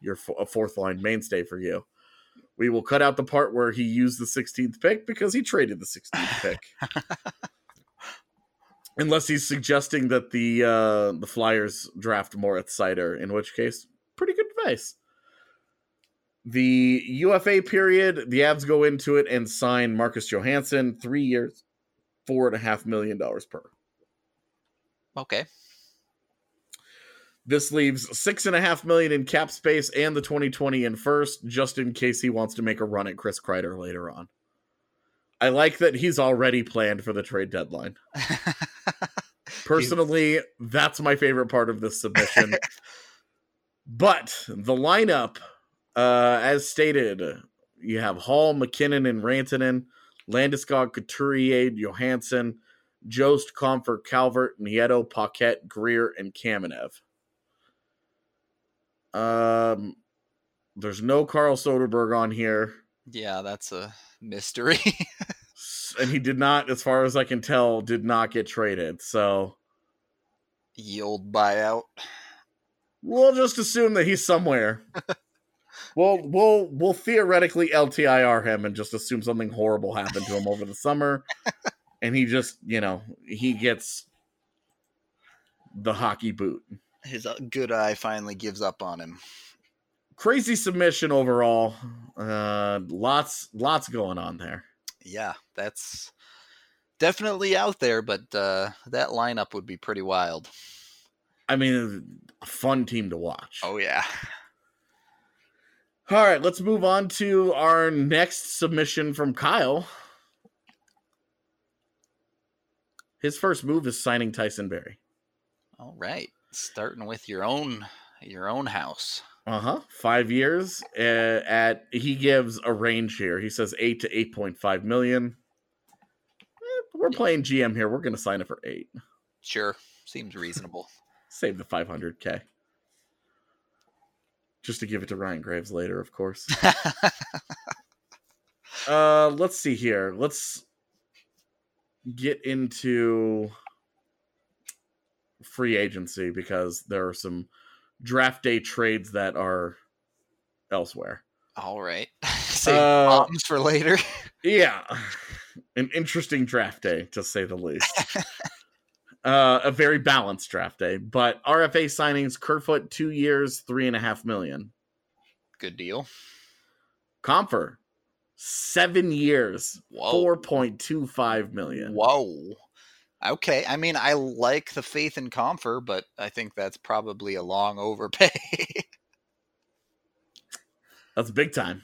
your a fourth line mainstay for you. We will cut out the part where he used the 16th pick because he traded the 16th pick. Unless he's suggesting that the uh, the Flyers draft Moritz Seider, in which case, pretty good advice. The UFA period, the Avs go into it and sign Marcus Johansson, three years, four and a half million dollars per. Okay. This leaves six and a half million in cap space and the 2020 in first, just in case he wants to make a run at Chris Kreider later on. I like that he's already planned for the trade deadline. Personally, that's my favorite part of this submission. but the lineup, uh, as stated, you have Hall, MacKinnon, and Rantanen, Landeskog, Couturier, Johansson, Jost, Compher, Calvert, Nieto, Paquette, Greer, and Kamenev. Um, there's no Carl Soderberg on here, yeah, that's a mystery. and he did not, as far as I can tell, did not get traded. So Ye old buyout. we'll just assume that he's somewhere. we'll we'll we'll theoretically LTIR him and just assume something horrible happened to him over the summer, and he just you know he gets the hockey boot. His uh, good eye finally gives up on him. Crazy submission overall. Uh, lots lots going on there. Yeah, that's definitely out there, but uh, that lineup would be pretty wild. I mean, a fun team to watch. Oh yeah. All right, let's move on to our next submission from Kyle. His first move is signing Tyson Barrie. All right. Starting with your own your own house. Uh huh. Five years uh, at he gives a range here. He says eight to eight point five million. Eh, we're playing GM here. We're going to sign it for eight. Sure. Seems reasonable. Save the five hundred k. Just to give it to Ryan Graves later, of course. Uh, let's see here. Let's get into free agency because there are some draft day trades that are elsewhere. All right. Save Uh, for later. Yeah, an interesting draft day to say the least. Uh, a very balanced draft day, but RFA signings: Kerfoot, two years, three and a half million. Good deal. Compher, seven years, four point two five million. Whoa. Okay. I mean, I like the faith in Compher, but I think that's probably a long overpay. That's big time.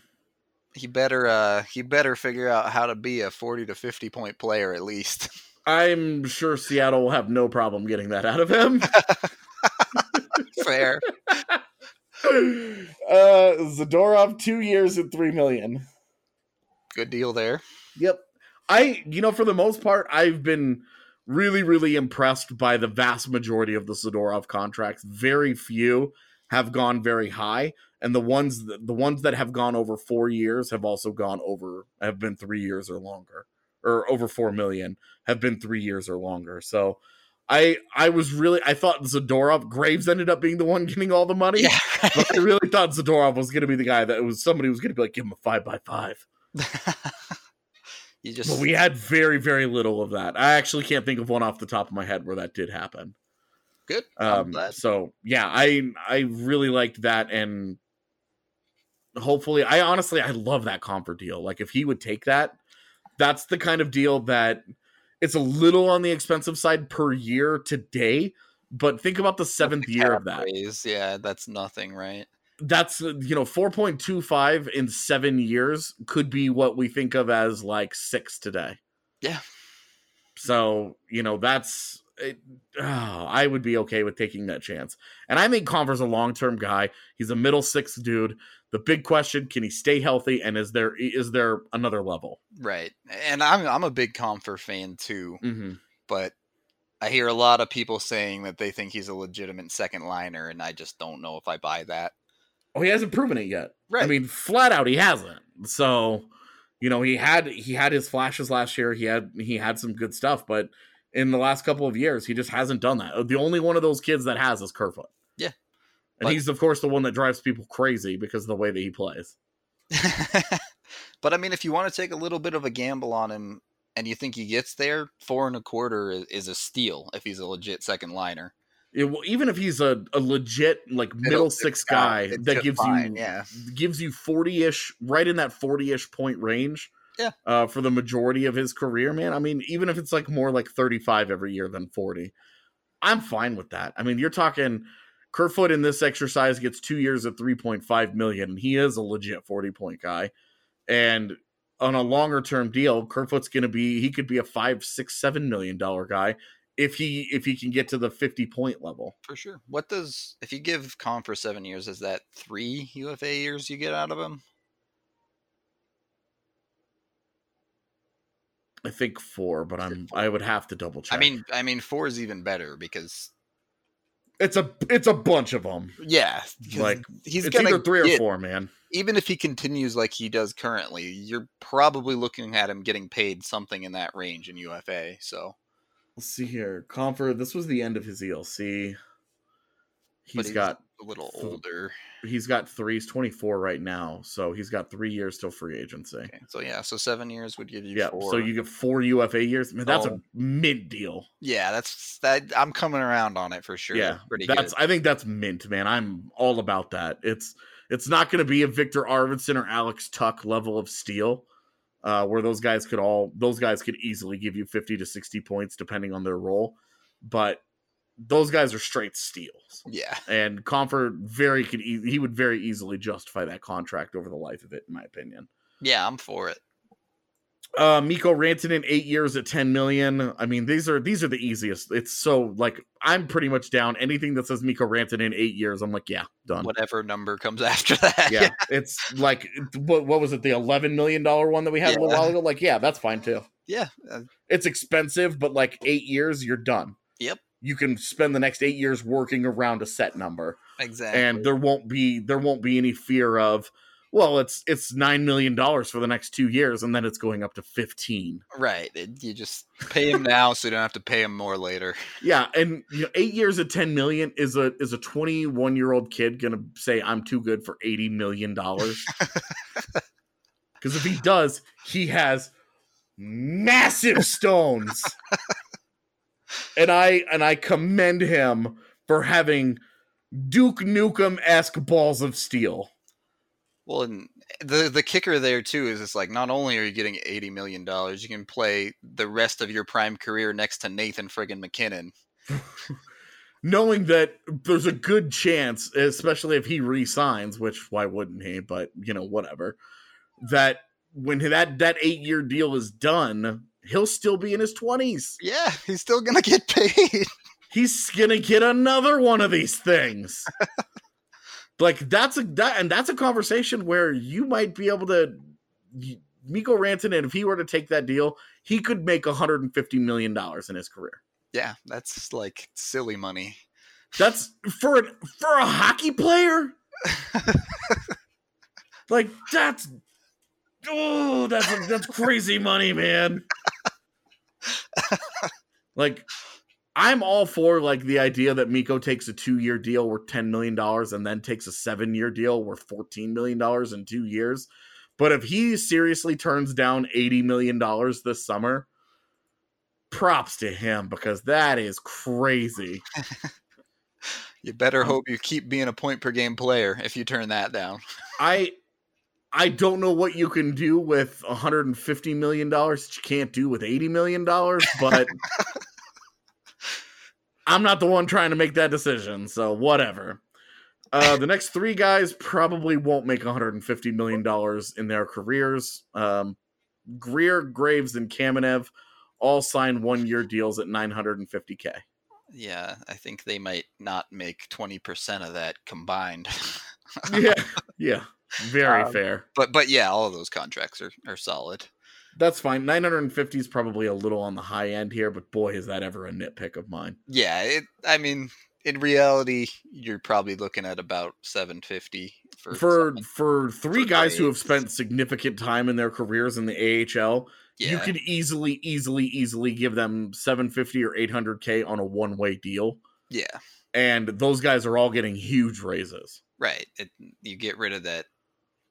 he better uh he better figure out how to be a 40 to 50 point player at least. I'm sure Seattle will have no problem getting that out of him. Fair. uh, Zadorov, two years and three million. Good deal there. Yep. I, you know, for the most part, I've been really, really impressed by the vast majority of the Zadorov contracts. Very few have gone very high, and the ones that, the ones that have gone over four years have also gone over have been three years or longer, or over four million have been three years or longer. So. I I was really I thought Zadorov Graves ended up being the one getting all the money. Yeah. But I really thought Zadorov was going to be the guy that was somebody who was going to be like give him a five by five. you just But we had very very little of that. I actually can't think of one off the top of my head where that did happen. good. Um, so yeah, I I really liked that, and hopefully, I honestly I love that Compher deal. Like if he would take that, that's the kind of deal that it's a little on the expensive side per year today. But think about the seventh The year of that. raise, Yeah, that's nothing, right? That's uh, you know four point two five in seven years could be what we think of as like six today. Yeah. So you know that's it, oh, I would be okay with taking that chance. And I think Compher's a long term guy. He's a middle six dude. The big question: Can he stay healthy? And is there is there another level? Right. And I'm I'm a big Compher fan too, Mm-hmm. but I hear a lot of people saying that they think he's a legitimate second liner, and I just don't know if I buy that. Oh, he hasn't proven it yet. Right. I mean, flat out, he hasn't. So, you know, he had he had his flashes last year. He had he had some good stuff, but in the last couple of years, he just hasn't done that. The only one of those kids that has is Kerfoot. And But- he's of course the one that drives people crazy because of the way that he plays. but I mean, if you want to take a little bit of a gamble on him, and you think he gets there, four and a quarter is, is a steal if he's a legit second liner. It will, even if he's a, a legit like middle, six guy it's that gives fine, you yeah. gives you 40ish right in that 40ish point range Yeah. uh, for the majority of his career man i mean even if it's like more like 35 every year than 40 i'm fine with that i mean you're talking kerfoot in this exercise gets two years at 3.5 million and he is a legit 40 point guy and on a longer term deal kerfoot's gonna be he could be a five six seven million dollar guy if he if he can get to the 50 point level For sure. What does if you give Compher seven years, is that three UFA years you get out of him? i think four but i'm i would have to double check I mean, I mean, four is even better because it's a it's a bunch of them Yeah, Like, he's it's either three or four, man. Even if he continues like he does currently, you're probably looking at him getting paid something in that range in UFA. So Let's see here. Compher. This was the end of his ELC. But He's got a little older. he's got three. He's twenty four right now, so he's got three years till free agency. Okay, so yeah, so seven years would give you Yeah. four. So you get four UFA years. Man, that's Oh. a mid deal. yeah, that's that. I'm coming around on it for sure. Yeah, pretty That's good. I think that's mint, man. I'm all about that. It's it's not going to be a Viktor Arvidsson or Alex Tuch level of steal, uh, where those guys could all those guys could easily give you fifty to sixty points depending on their role, but those guys are straight steals. Yeah, And Compher very could e- he would very easily justify that contract over the life of it, in my opinion. yeah, I'm for it. Uh, Mikko Rantanen, eight years at ten million. I mean, these are these are the easiest. It's so like I'm pretty much down. Anything that says Mikko Rantanen eight years, I'm like, yeah, done. Whatever number comes after that. Yeah, it's like what what was it? The eleven million dollar one that we had a little while ago. Like, yeah, that's fine too. yeah, uh, It's expensive, but like eight years, you're done. Yep. You can spend the next eight years working around a set number. exactly. and there won't be there won't be any fear of well it's it's nine million dollars for the next two years and then it's going up to 15 right, you just pay him now, so you don't have to pay him more later. yeah and you know eight years at 10 million is a is a 21 year old kid gonna say i'm too good for 80 million dollars because if he does he has massive stones and i and i commend him for having duke nukem-esque balls of steel Well, and the the kicker there too is it's like not only are you getting eighty million dollars, you can play the rest of your prime career next to Nathan friggin' MacKinnon. knowing that there's a good chance, especially if he resigns, which why wouldn't he? But you know, whatever. That when that that eight year deal is done, he'll still be in his twenties. Yeah, he's still gonna get paid. He's gonna get another one of these things. like that's a that and that's a conversation where you might be able to. Mikko Rantanen, if he were to take that deal, he could make 150 million dollars in his career. yeah, that's like silly money. That's for an, for a hockey player. like that's oh that's that's crazy money, man. like I'm all for like the idea that Mikko takes a two year deal worth ten million dollars and then takes a seven year deal worth fourteen million dollars in two years. But if he seriously turns down eighty million dollars this summer, props to him because that is crazy. You better Um, hope you keep being a point per game player if you turn that down. I I don't know what you can do with 150 million dollars that you can't do with 80 million dollars, but I'm not the one trying to make that decision, so whatever. Uh, the next three guys probably won't make 150 million dollars in their careers. Um, Greer, Graves, and Kamenev all signed one-year deals at 950k. Yeah, I think they might not make 20% of that combined. Yeah, yeah, very Um, fair. but but yeah, all of those contracts are, are solid. That's fine. 950 is probably a little on the high end here, but boy, is that ever a nitpick of mine. Yeah, it I mean, in reality, you're probably looking at about 750 for For for three for guys who have spent significant time in their careers in the AHL, yeah. you could easily, easily, easily give them 750 or 800k on a one way deal, yeah. and those guys are all getting huge raises. Right. It, you get rid of that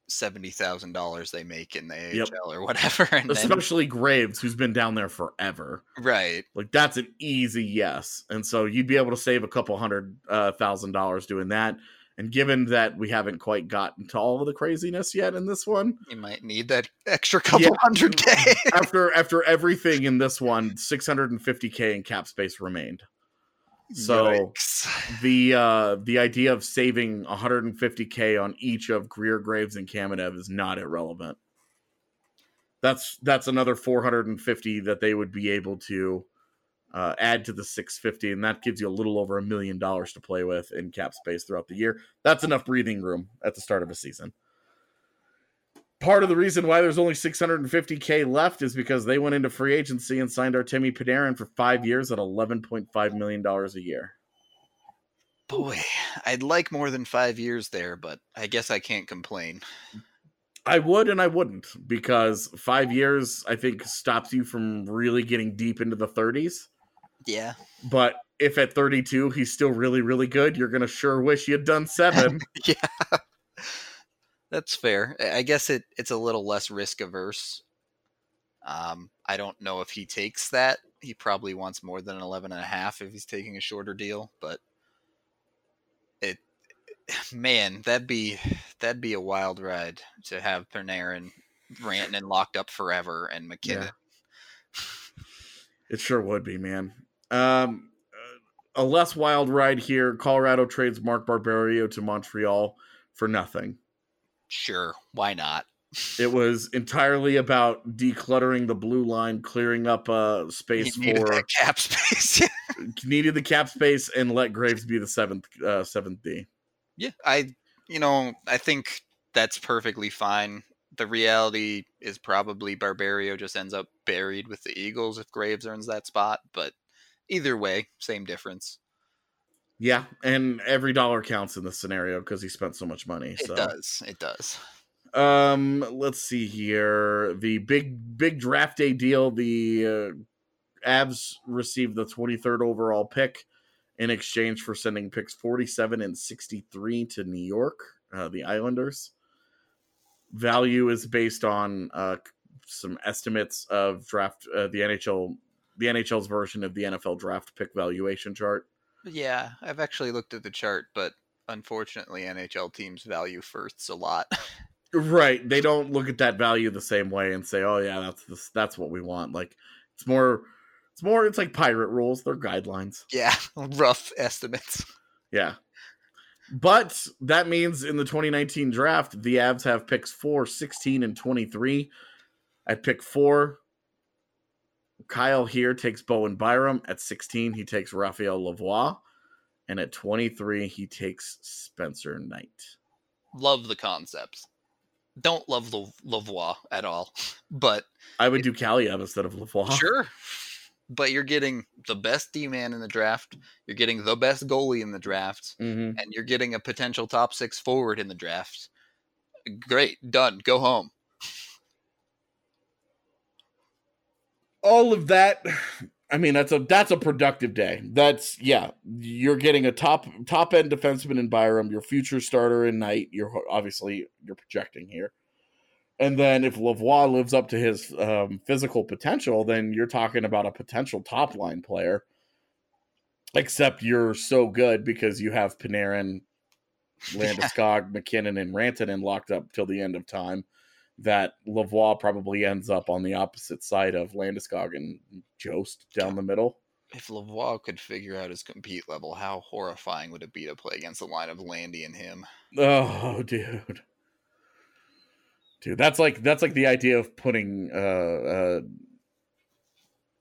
seventy thousand dollars they make in the AHL or whatever, and then, Especially Graves, who's been down there forever. right. Like that's an easy yes, and so you'd be able to save a couple hundred uh, thousand dollars doing that. And given that we haven't quite gotten to all of the craziness yet in this one, You might need that extra couple Yeah. hundred k. after after everything in this one, 650k in cap space remained. So Yikes. the uh the idea of saving 150k on each of Greer, Graves, and Kamenev is not irrelevant. That's that's another 450 that they would be able to uh, add to the 650, and that gives you a little over a million dollars to play with in cap space throughout the year. That's enough breathing room at the start of a season. Part of the reason why there's only 650k left is because they went into free agency and signed Artemi Panarin for five years at 11.5 million dollars a year. Boy, I'd like more than five years there, but I guess I can't complain. I would and I wouldn't because five years I think stops you from really getting deep into the 30s. Yeah. But if at 32 he's still really really good, you're gonna sure wish you had done seven. yeah. That's fair. I guess it, it's a little less risk averse. Um, I don't know if he takes that. He probably wants more than 11 and a half if he's taking a shorter deal, but it man, that'd be that'd be a wild ride to have Panarin Rantanen and locked up forever and MacKinnon. it sure would be, man. Um, a less wild ride here. Colorado trades Mark Barberio to Montreal for nothing. Sure, why not? It was entirely about decluttering the blue line, clearing up uh, space needed for cap space. needed the cap space and let Graves be the seventh uh, seventh D. Yeah, I, you know, I think that's perfectly fine. The reality is probably Barberio just ends up buried with the Eagles if Graves earns that spot. But either way, same difference. Yeah, and every dollar counts in this scenario because he spent so much money. It so. does. It does. Um, let's see here. The big big draft day deal. The uh, Avs received the 23rd overall pick in exchange for sending picks 47 and 63 to New York, uh, the Islanders. Value is based on uh, some estimates of draft uh, the NHL the NHL's version of the NFL draft pick valuation chart. Yeah, I've actually looked at the chart, but unfortunately, NHL teams value firsts a lot. Right. They don't look at that value the same way and say, "Oh yeah, that's this, that's what we want." Like it's more it's more it's like pirate rules, they're guidelines. yeah, rough estimates. Yeah. But that means in the 2019 draft, the Avs have picks 4, 16 and 23. At pick 4, Kyle here takes Bowen Byram. At 16, he takes Raphael Lavoie. And at 23, he takes Spencer Knight. Love the concepts. Don't love the Lavoie at all, but I would do Kaliyev instead of Lavoie. sure. but you're getting the best D man in the draft. You're getting the best goalie in the draft, Mm-hmm. and you're getting a potential top six forward in the draft. Great, done. Go home. All of that i mean that's a that's a productive day. That's yeah you're getting a top top end defenseman in byram your future starter in knight you're obviously you're projecting here. And then if lavoie lives up to his um, physical potential then you're talking about a potential top line player except you're so good because you have panarin landeskog mackinnon and rantanen locked up till the end of time that Lavoie probably ends up on the opposite side of Landeskog and Jost down the middle. If Lavoie could figure out his compete level, how horrifying would it be to play against the line of Landy and him? Oh, dude, dude, that's like that's like the idea of putting uh, uh,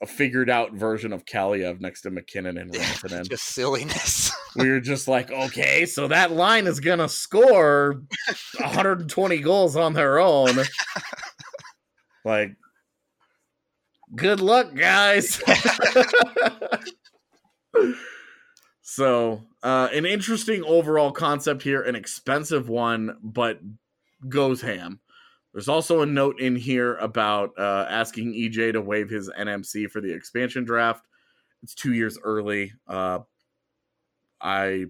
a figured out version of Kaliyev next to MacKinnon and Rantanen. Just silliness. we were just like, okay, so that line is gonna score 120 goals on their own. like, good luck, guys. so, uh, an interesting overall concept here, an expensive one, but goes ham. There's also a note in here about uh, asking EJ to waive his NMC for the expansion draft. It's two years early. Uh, I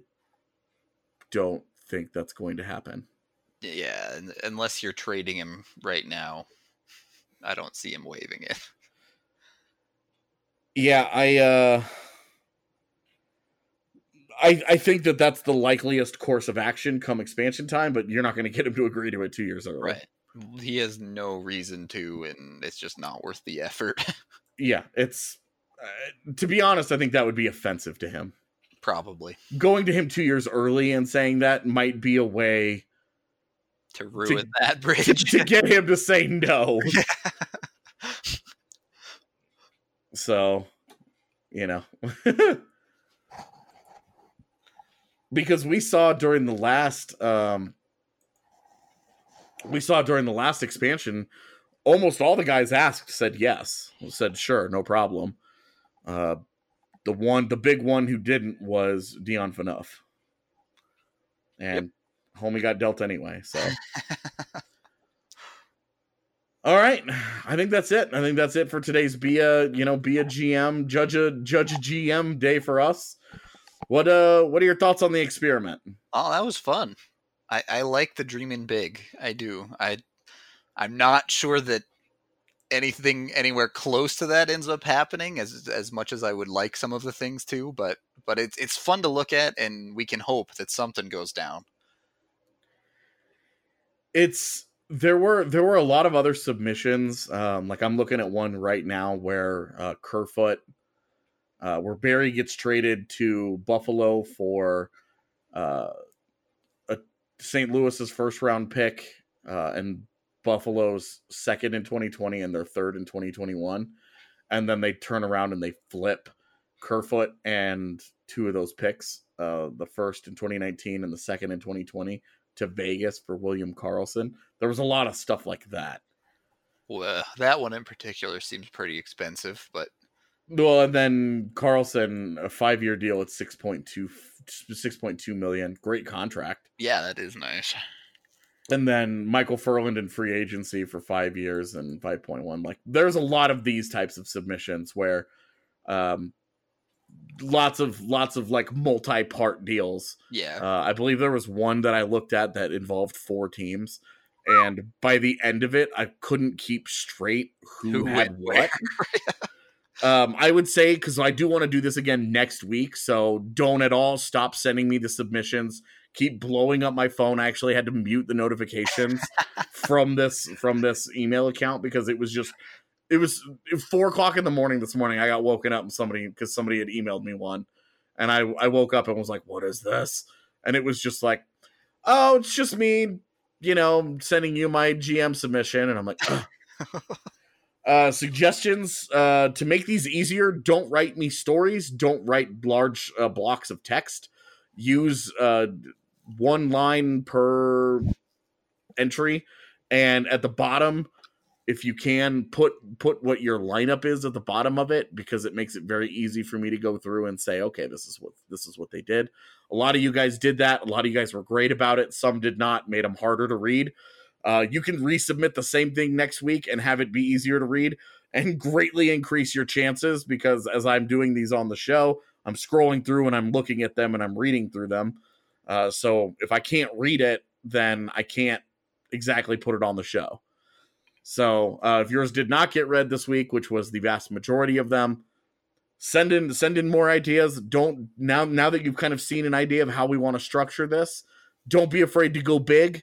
don't think that's going to happen. yeah, unless you're trading him right now, I don't see him waiving it. Yeah, I uh I I think that that's the likeliest course of action come expansion time, but you're not going to get him to agree to it 2 years early. Right. He has no reason to, and it's just not worth the effort. Yeah, it's uh, to be honest, I think that would be offensive to him. Probably Going to him 2 years early and saying that might be a way to ruin that to, bridge. to get him to say no. So, you know. because we saw during the last um we saw during the last expansion almost all the guys asked said yes. Said sure, no problem. Uh the one the big one who didn't was Dion Phaneuf. And homie got dealt anyway, so All right, I think that's it. I think that's it for today's be a you know be a GM judge a judge a GM day for us. What uh what are your thoughts on the experiment? Oh, that was fun. I, I like the dreaming big. I do. I I'm not sure that anything anywhere close to that ends up happening as as much as I would like some of the things to, but but it's it's fun to look at and we can hope that something goes down. It's there were there were a lot of other submissions. Um, like I'm looking at one right now where uh, Kerfoot, uh, where Barrie gets traded to Buffalo for uh, a St. Louis's first round pick uh, and Buffalo's second in 2020 and their third in 2021, and then they turn around and they flip Kerfoot and two of those picks, uh, the first in 2019 and the second in 2020 to Vegas for William Karlsson. There was a lot of stuff like that. Well, that one in particular seems pretty expensive, but Well, and then Carlson, a five year deal at 6.2, 6.2 million. Great contract. yeah, that is nice. And then Michael Ferland in free agency for five years and 5.1. Like, there's a lot of these types of submissions where um, lots of, lots of like multi part deals. Yeah. Uh, I believe there was one that I looked at that involved four teams. And by the end of it, I couldn't keep straight who, Who had what. um, I would say because I do want to do this again next week, so don't at all stop sending me the submissions. Keep blowing up my phone. I actually had to mute the notifications from this from this email account because it was just it was four o'clock in the morning this morning. I got woken up and somebody because somebody had emailed me one, and I I woke up and was like, "What is this?" And it was just like, "Oh, it's just me, you know, sending you my GM submission," and I'm like. Uh, suggestions uh, to make these easier don't write me stories don't write large uh, blocks of text use uh, one line per entry and at the bottom if you can put put what your lineup is at the bottom of it because it makes it very easy for me to go through and say okay this is what this is what they did. A lot of you guys did that. A lot of you guys were great about it. Some did not made them harder to read. Uh, you can resubmit the same thing next week and have it be easier to read and greatly increase your chances because as i'm doing these on the show i'm scrolling through and i'm looking at them and i'm reading through them uh, so if i can't read it then i can't exactly put it on the show so uh, if yours did not get read this week, which was the vast majority of them, send in send in more ideas. Don't now now that you've kind of seen an idea of how we want to structure this, don't be afraid to go big.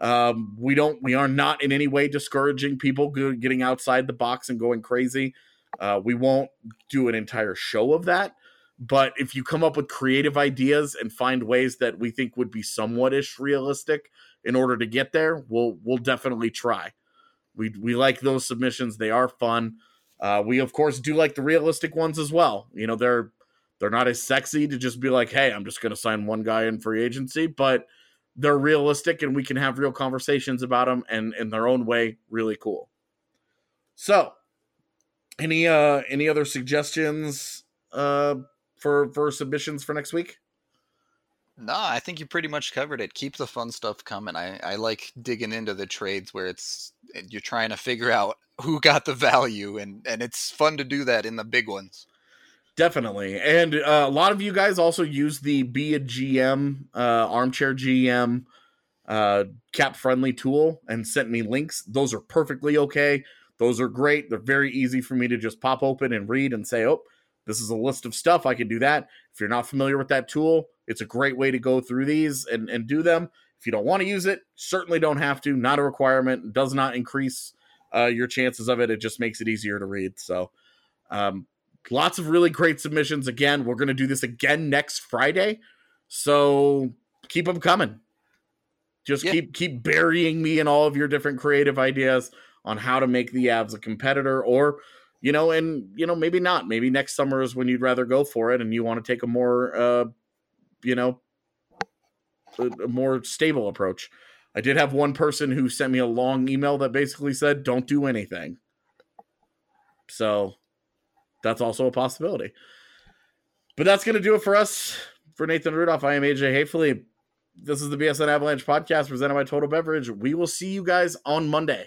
Um, we don't we are not in any way discouraging people getting outside the box and going crazy. Uh, we won't do an entire show of that. But if you come up with creative ideas and find ways that we think would be somewhat ish realistic in order to get there, we'll we'll definitely try. We we like those submissions. They are fun. Uh, we of course do like the realistic ones as well. You know, they're they're not as sexy to just be like, hey, I'm just going to sign one guy in free agency, but they're realistic and we can have real conversations about them and in their own way, really cool. So, any uh any other suggestions uh for for submissions for next week? No, I think you pretty much covered it. Keep the fun stuff coming. I, I like digging into the trades where it's you're trying to figure out who got the value, and and it's fun to do that in the big ones. Definitely, and uh, a lot of you guys also use the be a GM, uh, armchair GM, uh, cap friendly tool, and sent me links. Those are perfectly okay. Those are great. They're very easy for me to just pop open and read and say, oh, this is a list of stuff I can do that. If you're not familiar with that tool, it's a great way to go through these and, and do them. If you don't want to use it, certainly don't have to. Not a requirement. Does not increase uh, your chances of it. It just makes it easier to read. So, um, lots of really great submissions. Again, we're going to do this again next Friday. So keep them coming. Just yeah. keep keep burying me in all of your different creative ideas on how to make the Avs a competitor, or you know, and you know, maybe not. Maybe next summer is when you'd rather go for it, and you want to take a more uh, you know, a, more stable approach. I did have one person who sent me a long email that basically said, "Don't do anything." So that's also a possibility. But that's going to do it for us. For Nathan Rudolph, I am AJ Haefele. This is the BSN Avalanche podcast presented by Total Beverage. We will see you guys on Monday.